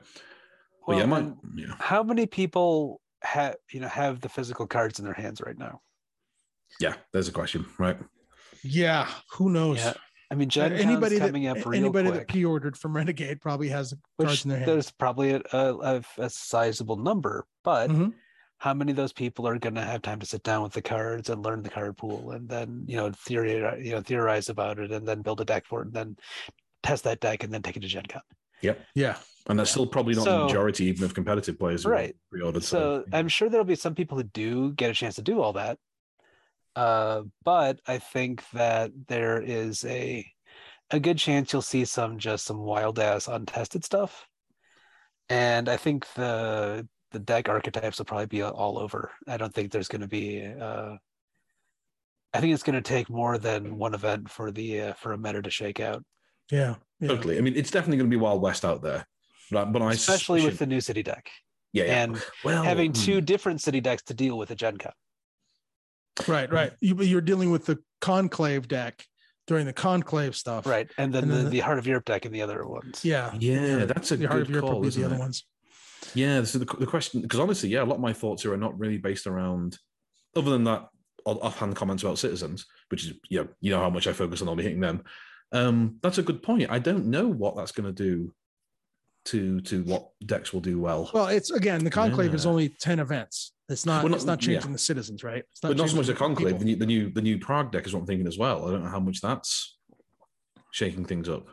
But yeah, Well, my, yeah. how many people have you know have the physical cards in their hands right now? Yeah, there's a question, right? Yeah. Who knows? Yeah, I mean, Gen Con's anybody that coming up real anybody quick. that pre-ordered from [laughs] Renegade probably has the cards in their hands. there's probably a, a, a sizable number, but Mhm. how many of those people are going to have time to sit down with the cards and learn the card pool and then you know theorize, you know theorize about it and then build a deck for it and then test that deck and then take it to Gen Con. Yep. Yeah. And that's Yeah. still probably not the majority, even of competitive players Right. pre-ordered. So I'm sure there'll be some people who do get a chance to do all that. Uh, but I think that there is a a good chance you'll see some just some wild ass untested stuff. And I think the the deck archetypes will probably be all over. I don't think there's going to be. Uh, I think it's going to take more than one event for the uh, for a meta to shake out, Yeah. yeah. totally. I mean, it's definitely going to be Wild West out there. But, but I especially with the new city deck yeah, yeah. and well, having hmm. two different city decks to deal with at Gen Con. Right. Right. You, you're dealing with the conclave deck during the conclave stuff. Right. And then And the, then the- the Heart of Europe deck and the other ones. Yeah. Yeah, that's a the Heart of good Europe call, will the other ones. Yeah, so the, the question, because honestly, yeah, a lot of my thoughts here are not really based around, other than that offhand comments about citizens, which is, you know, you know how much I focus on only hitting them. Um, that's a good point. I don't know what that's going to do to to what decks will do well. Well, it's again the conclave is only ten events. It's not. Well, not- it's not yeah. changing the citizens, right? It's but not so much the conclave. The new, the new the new Prague deck is what I'm thinking as well. I don't know how much that's shaking things up.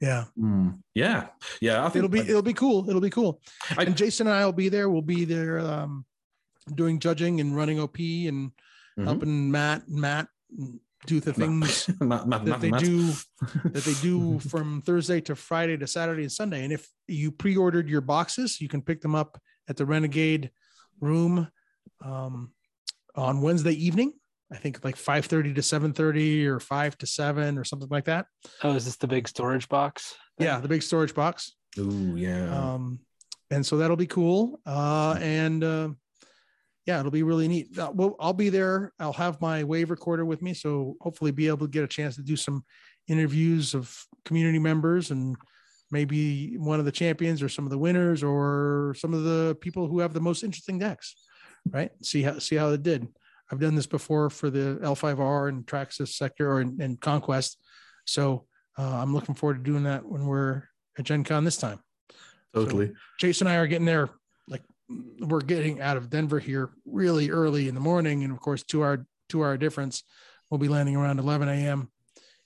Yeah, Hmm. Yeah, yeah. I think it'll be it'll be cool. It'll be cool. I- and Jason and I will be there. We'll be there um, doing judging and running OP and Mhm. helping Matt Matt do the things [laughs] Matt- Matt- that Matt- they do [laughs] that they do from Thursday to Friday to Saturday and Sunday. And if you pre-ordered your boxes, you can pick them up at the Renegade room um, on Wednesday evening. I think like 5:30 to 7:30 or 5 to 7 or something like that. Oh, is this the big storage box? Yeah, the big storage box. Ooh, yeah. Um, and so that'll be cool. Uh, and uh, yeah, it'll be really neat. Uh, well, I'll be there. I'll have my wave recorder with me, so hopefully be able to get a chance to do some interviews of community members and maybe one of the champions or some of the winners or some of the people who have the most interesting decks. Right? See how see how it did. I've done this before for the L5R and Traxis sector or in, in Conquest. So uh, I'm looking forward to doing that when we're at Gen Con this time. Totally. So Jason and I are getting there we're getting out of Denver here really early in the morning, and of course, two hour two hour difference. We'll be landing around 11 a.m.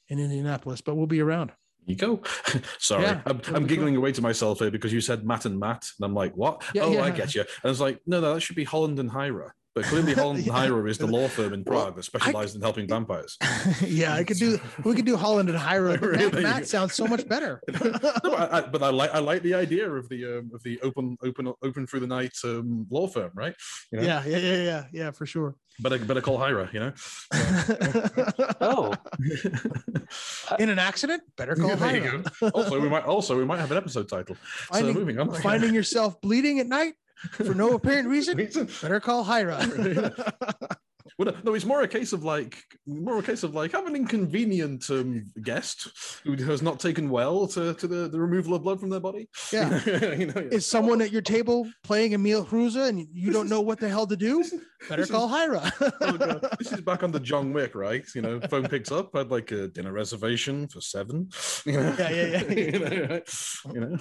in Indianapolis, but we'll be around. you go. [laughs] Sorry, Yeah, I'm, I'm giggling away to myself here because you said Matt and Matt, and I'm like, what? Yeah, oh, yeah. I get you. And I was like, no, no, that should be Holland and Hyra. But clearly, [laughs] Holland and Yeah. Hyra is the law firm in Well, Prague that specializes in helping vampires. [laughs] yeah, I could do. We could do Holland and Hyra. but Really? Matt, Matt sounds so much better. [laughs] no, but I, I, but I like I like the idea of the um, of the open open open through the night um, law firm, right? You know? Yeah, yeah, yeah, yeah, yeah, for sure. Better better call Hyra, you know. Oh, In an accident, better call there you Hyra. Also, we might also we might have an episode title. Finding, so moving on. finding yourself bleeding at night for no apparent reason, [laughs] better call Hyra. [laughs] Well, no, it's more a case of like more a case of like have an inconvenient um, guest who has not taken well to, to the, the removal of blood from their body. [laughs] Yeah. you know, yeah. Is someone at your table playing Emil Hruza and you don't know what the hell to do? [laughs] Better call Hyra. Oh, this is back on the John Wick, right? You know, phone picks up. I'd like a dinner reservation for seven. [laughs] You know? Yeah, yeah, yeah. you know, right? You know?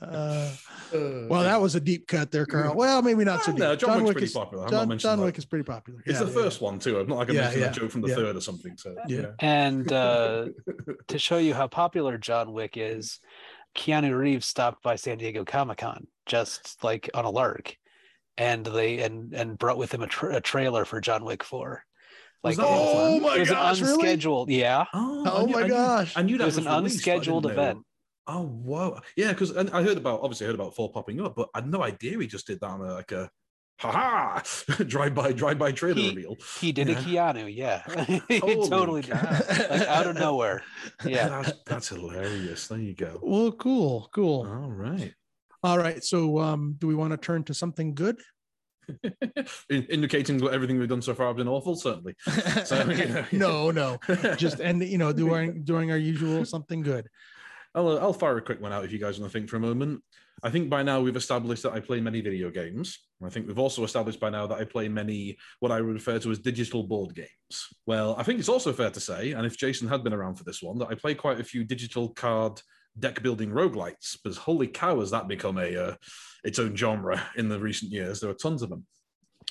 Uh, Uh, well, that was a deep cut there, Carl. Well, maybe not so deep. no, John, Wick's Wick pretty is popular. John, John. Wick is pretty popular. It's the yeah, first one too. I'm not like I Yeah, mentioned yeah. a joke from the Yeah. third or something. So Yeah. yeah. and [laughs] uh, to show you how popular John Wick is, Keanu Reeves stopped by San Diego Comic Con just like on a lark, and they and and brought with him a, tra- a trailer for John Wick Four. Like that it was- Oh it my was gosh, an really? unscheduled, yeah. Oh, Oh knew- my I knew- gosh. I knew It that was an released, unscheduled didn't know- event. Oh wow, yeah, because I heard about obviously I heard about four popping up, but I had no idea he just did that on a, like a haha [laughs] drive by drive by trailer He- reveal. He did Yeah. a Keanu, yeah. [laughs] he Holy totally did. Like out of nowhere. [laughs] Yeah. that's, that's hilarious. There you go. Well, cool, cool. All right. All right. So, um, do we want to turn to something good? In- indicating that everything we've done so far has been awful, certainly. So, you know, no, no. Just and you know, doing doing our usual something good. I'll, I'll fire a quick one out if you guys want to think for a moment. I think by now we've established that I play many video games. I think we've also established by now that I play many what I would refer to as digital board games. Well, I think it's also fair to say, and if Jason had been around for this one, that I play quite a few digital card deck building roguelites. Because holy cow, has that become a uh, its own genre in the recent years? There are tons of them.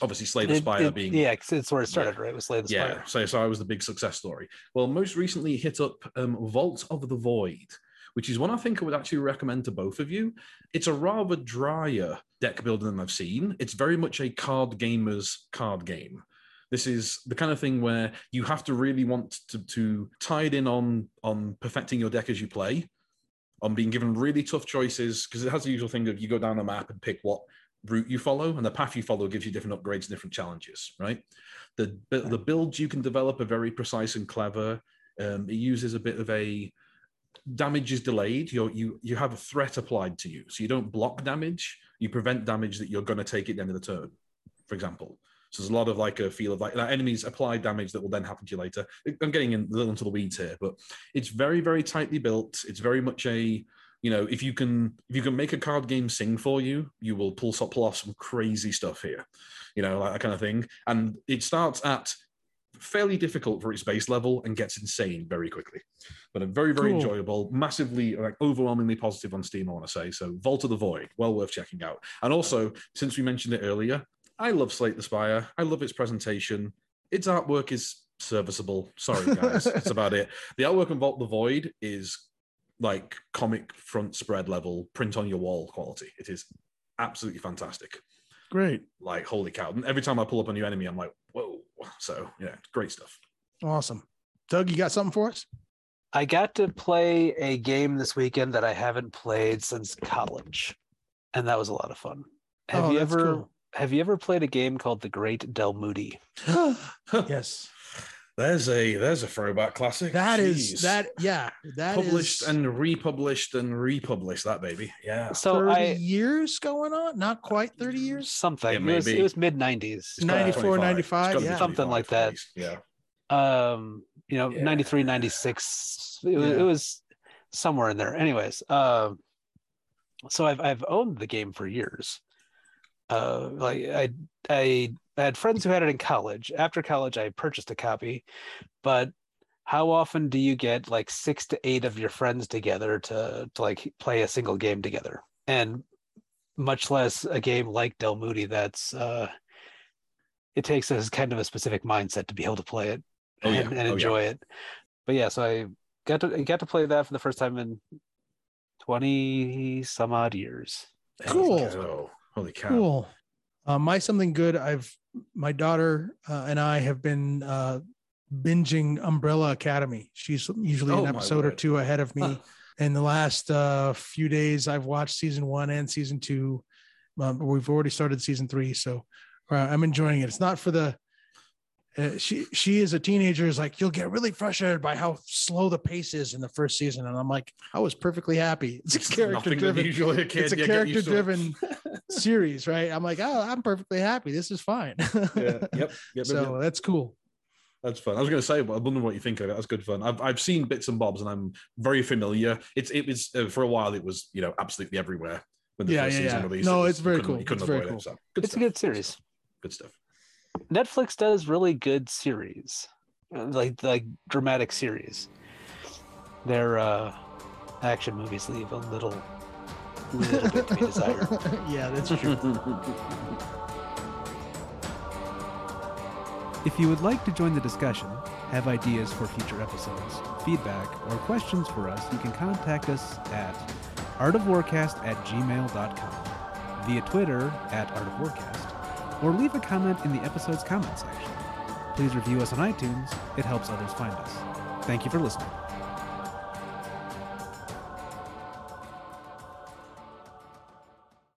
Obviously, Slay the Spire it- being yeah, it's where it started, right? With Slay the yeah, Spire. so, so I was the big success story. Well, most recently hit up um, Vault of the Void, which is one I think I would actually recommend to both of you. It's a rather drier deck builder than I've seen. It's very much a card gamer's card game. This is the kind of thing where you have to really want to, to tie it in on on perfecting your deck as you play, on being given really tough choices because it has the usual thing of you go down a map and pick what route you follow, and the path you follow gives you different upgrades and different challenges, right? The the builds you can develop are very precise and clever. Um, it uses a bit of a damage is delayed. You you you have a threat applied to you, so you don't block damage. You prevent damage that you're going to take at the end of the turn, for example. So there's a lot of like a feel of like that enemies apply damage that will then happen to you later. I'm getting in a little into the weeds here, but it's very very tightly built. It's very much a you know if you can if you can make a card game sing for you, you will pull pull off some crazy stuff here. You know like that kind of thing. And it starts at fairly difficult for its base level and gets insane very quickly. But a very, very Cool. enjoyable, massively, like overwhelmingly positive on Steam, I want to say. So Vault of the Void, well worth checking out. And also, since we mentioned it earlier, I love Slay the Spire. I love its presentation. Its artwork is serviceable. Sorry, guys. That's [laughs] about it. The artwork in Vault of the Void is like comic front spread level, print on your wall quality. It is absolutely fantastic Great. like holy cow and every time i pull up a new enemy i'm like whoa so yeah great stuff Awesome. Doug, you got something for us? I got to play a game this weekend that I haven't played since college, and that was a lot of fun. Have Oh, you ever cool. have you ever played a game called The Great Dalmuti? [gasps] [laughs] yes. There's a there's a throwback classic. That is Jeez. that yeah that is published and republished and republished that baby. Yeah. So 30 I years going on not quite 30 years something. Yeah, it was, it was mid nineties. It's gotta be 94, 95, It's gotta be yeah. Something like that. Yeah. um you know Yeah. 93 96 it, was, Yeah. it was somewhere in there anyways um so i've i've owned the game for years uh like i i I had friends who had it in college after college i purchased a copy but how often do you get like six to eight of your friends together to to like play a single game together and much less a game like Dalmuti that's uh it takes a kind of a specific mindset to be able to play it Oh, yeah. and, and Oh, yeah. enjoy it. But yeah, so I got to I got to play that for the first time in twenty some odd years. Cool. Holy cow. Holy cow. cool uh, my something good i've my daughter uh, and i have been uh binging umbrella academy. She's usually Oh, an episode or two ahead of me. Huh. in the last uh few days i've watched season one and season two. Um, we've already started season three so uh, i'm enjoying it. It's not for the uh, she she is a teenager is like you'll get really frustrated by how slow the pace is in the first season and i'm like i was perfectly happy [laughs] it's a character Nothing driven usually a kid it's a yeah, get used to it. character driven [laughs] series right i'm like oh i'm perfectly happy this is fine Yeah. [laughs] Yep. Yep. yep, so yep. that's cool That's fun. I was going to say, but I wonder what you think of it. That's good fun. I've, I've seen bits and bobs, and I'm very familiar. It's it was uh, for a while. It was you know absolutely everywhere when the Yeah, first yeah, season yeah. released. No, it's very cool. You couldn't It's very avoid cool. it. So good It's a good series. Good stuff. Netflix does really good series, uh, like like dramatic series. Their uh, action movies leave a little little bit to be desired. [laughs] yeah that's true [laughs] If you would like to join the discussion, have ideas for future episodes, feedback, or questions for us, you can contact us at artofwarcast at gmail.com, via Twitter at artofwarcast, or leave a comment in the episode's comment section. Please review us on iTunes, it helps others find us. Thank you for listening.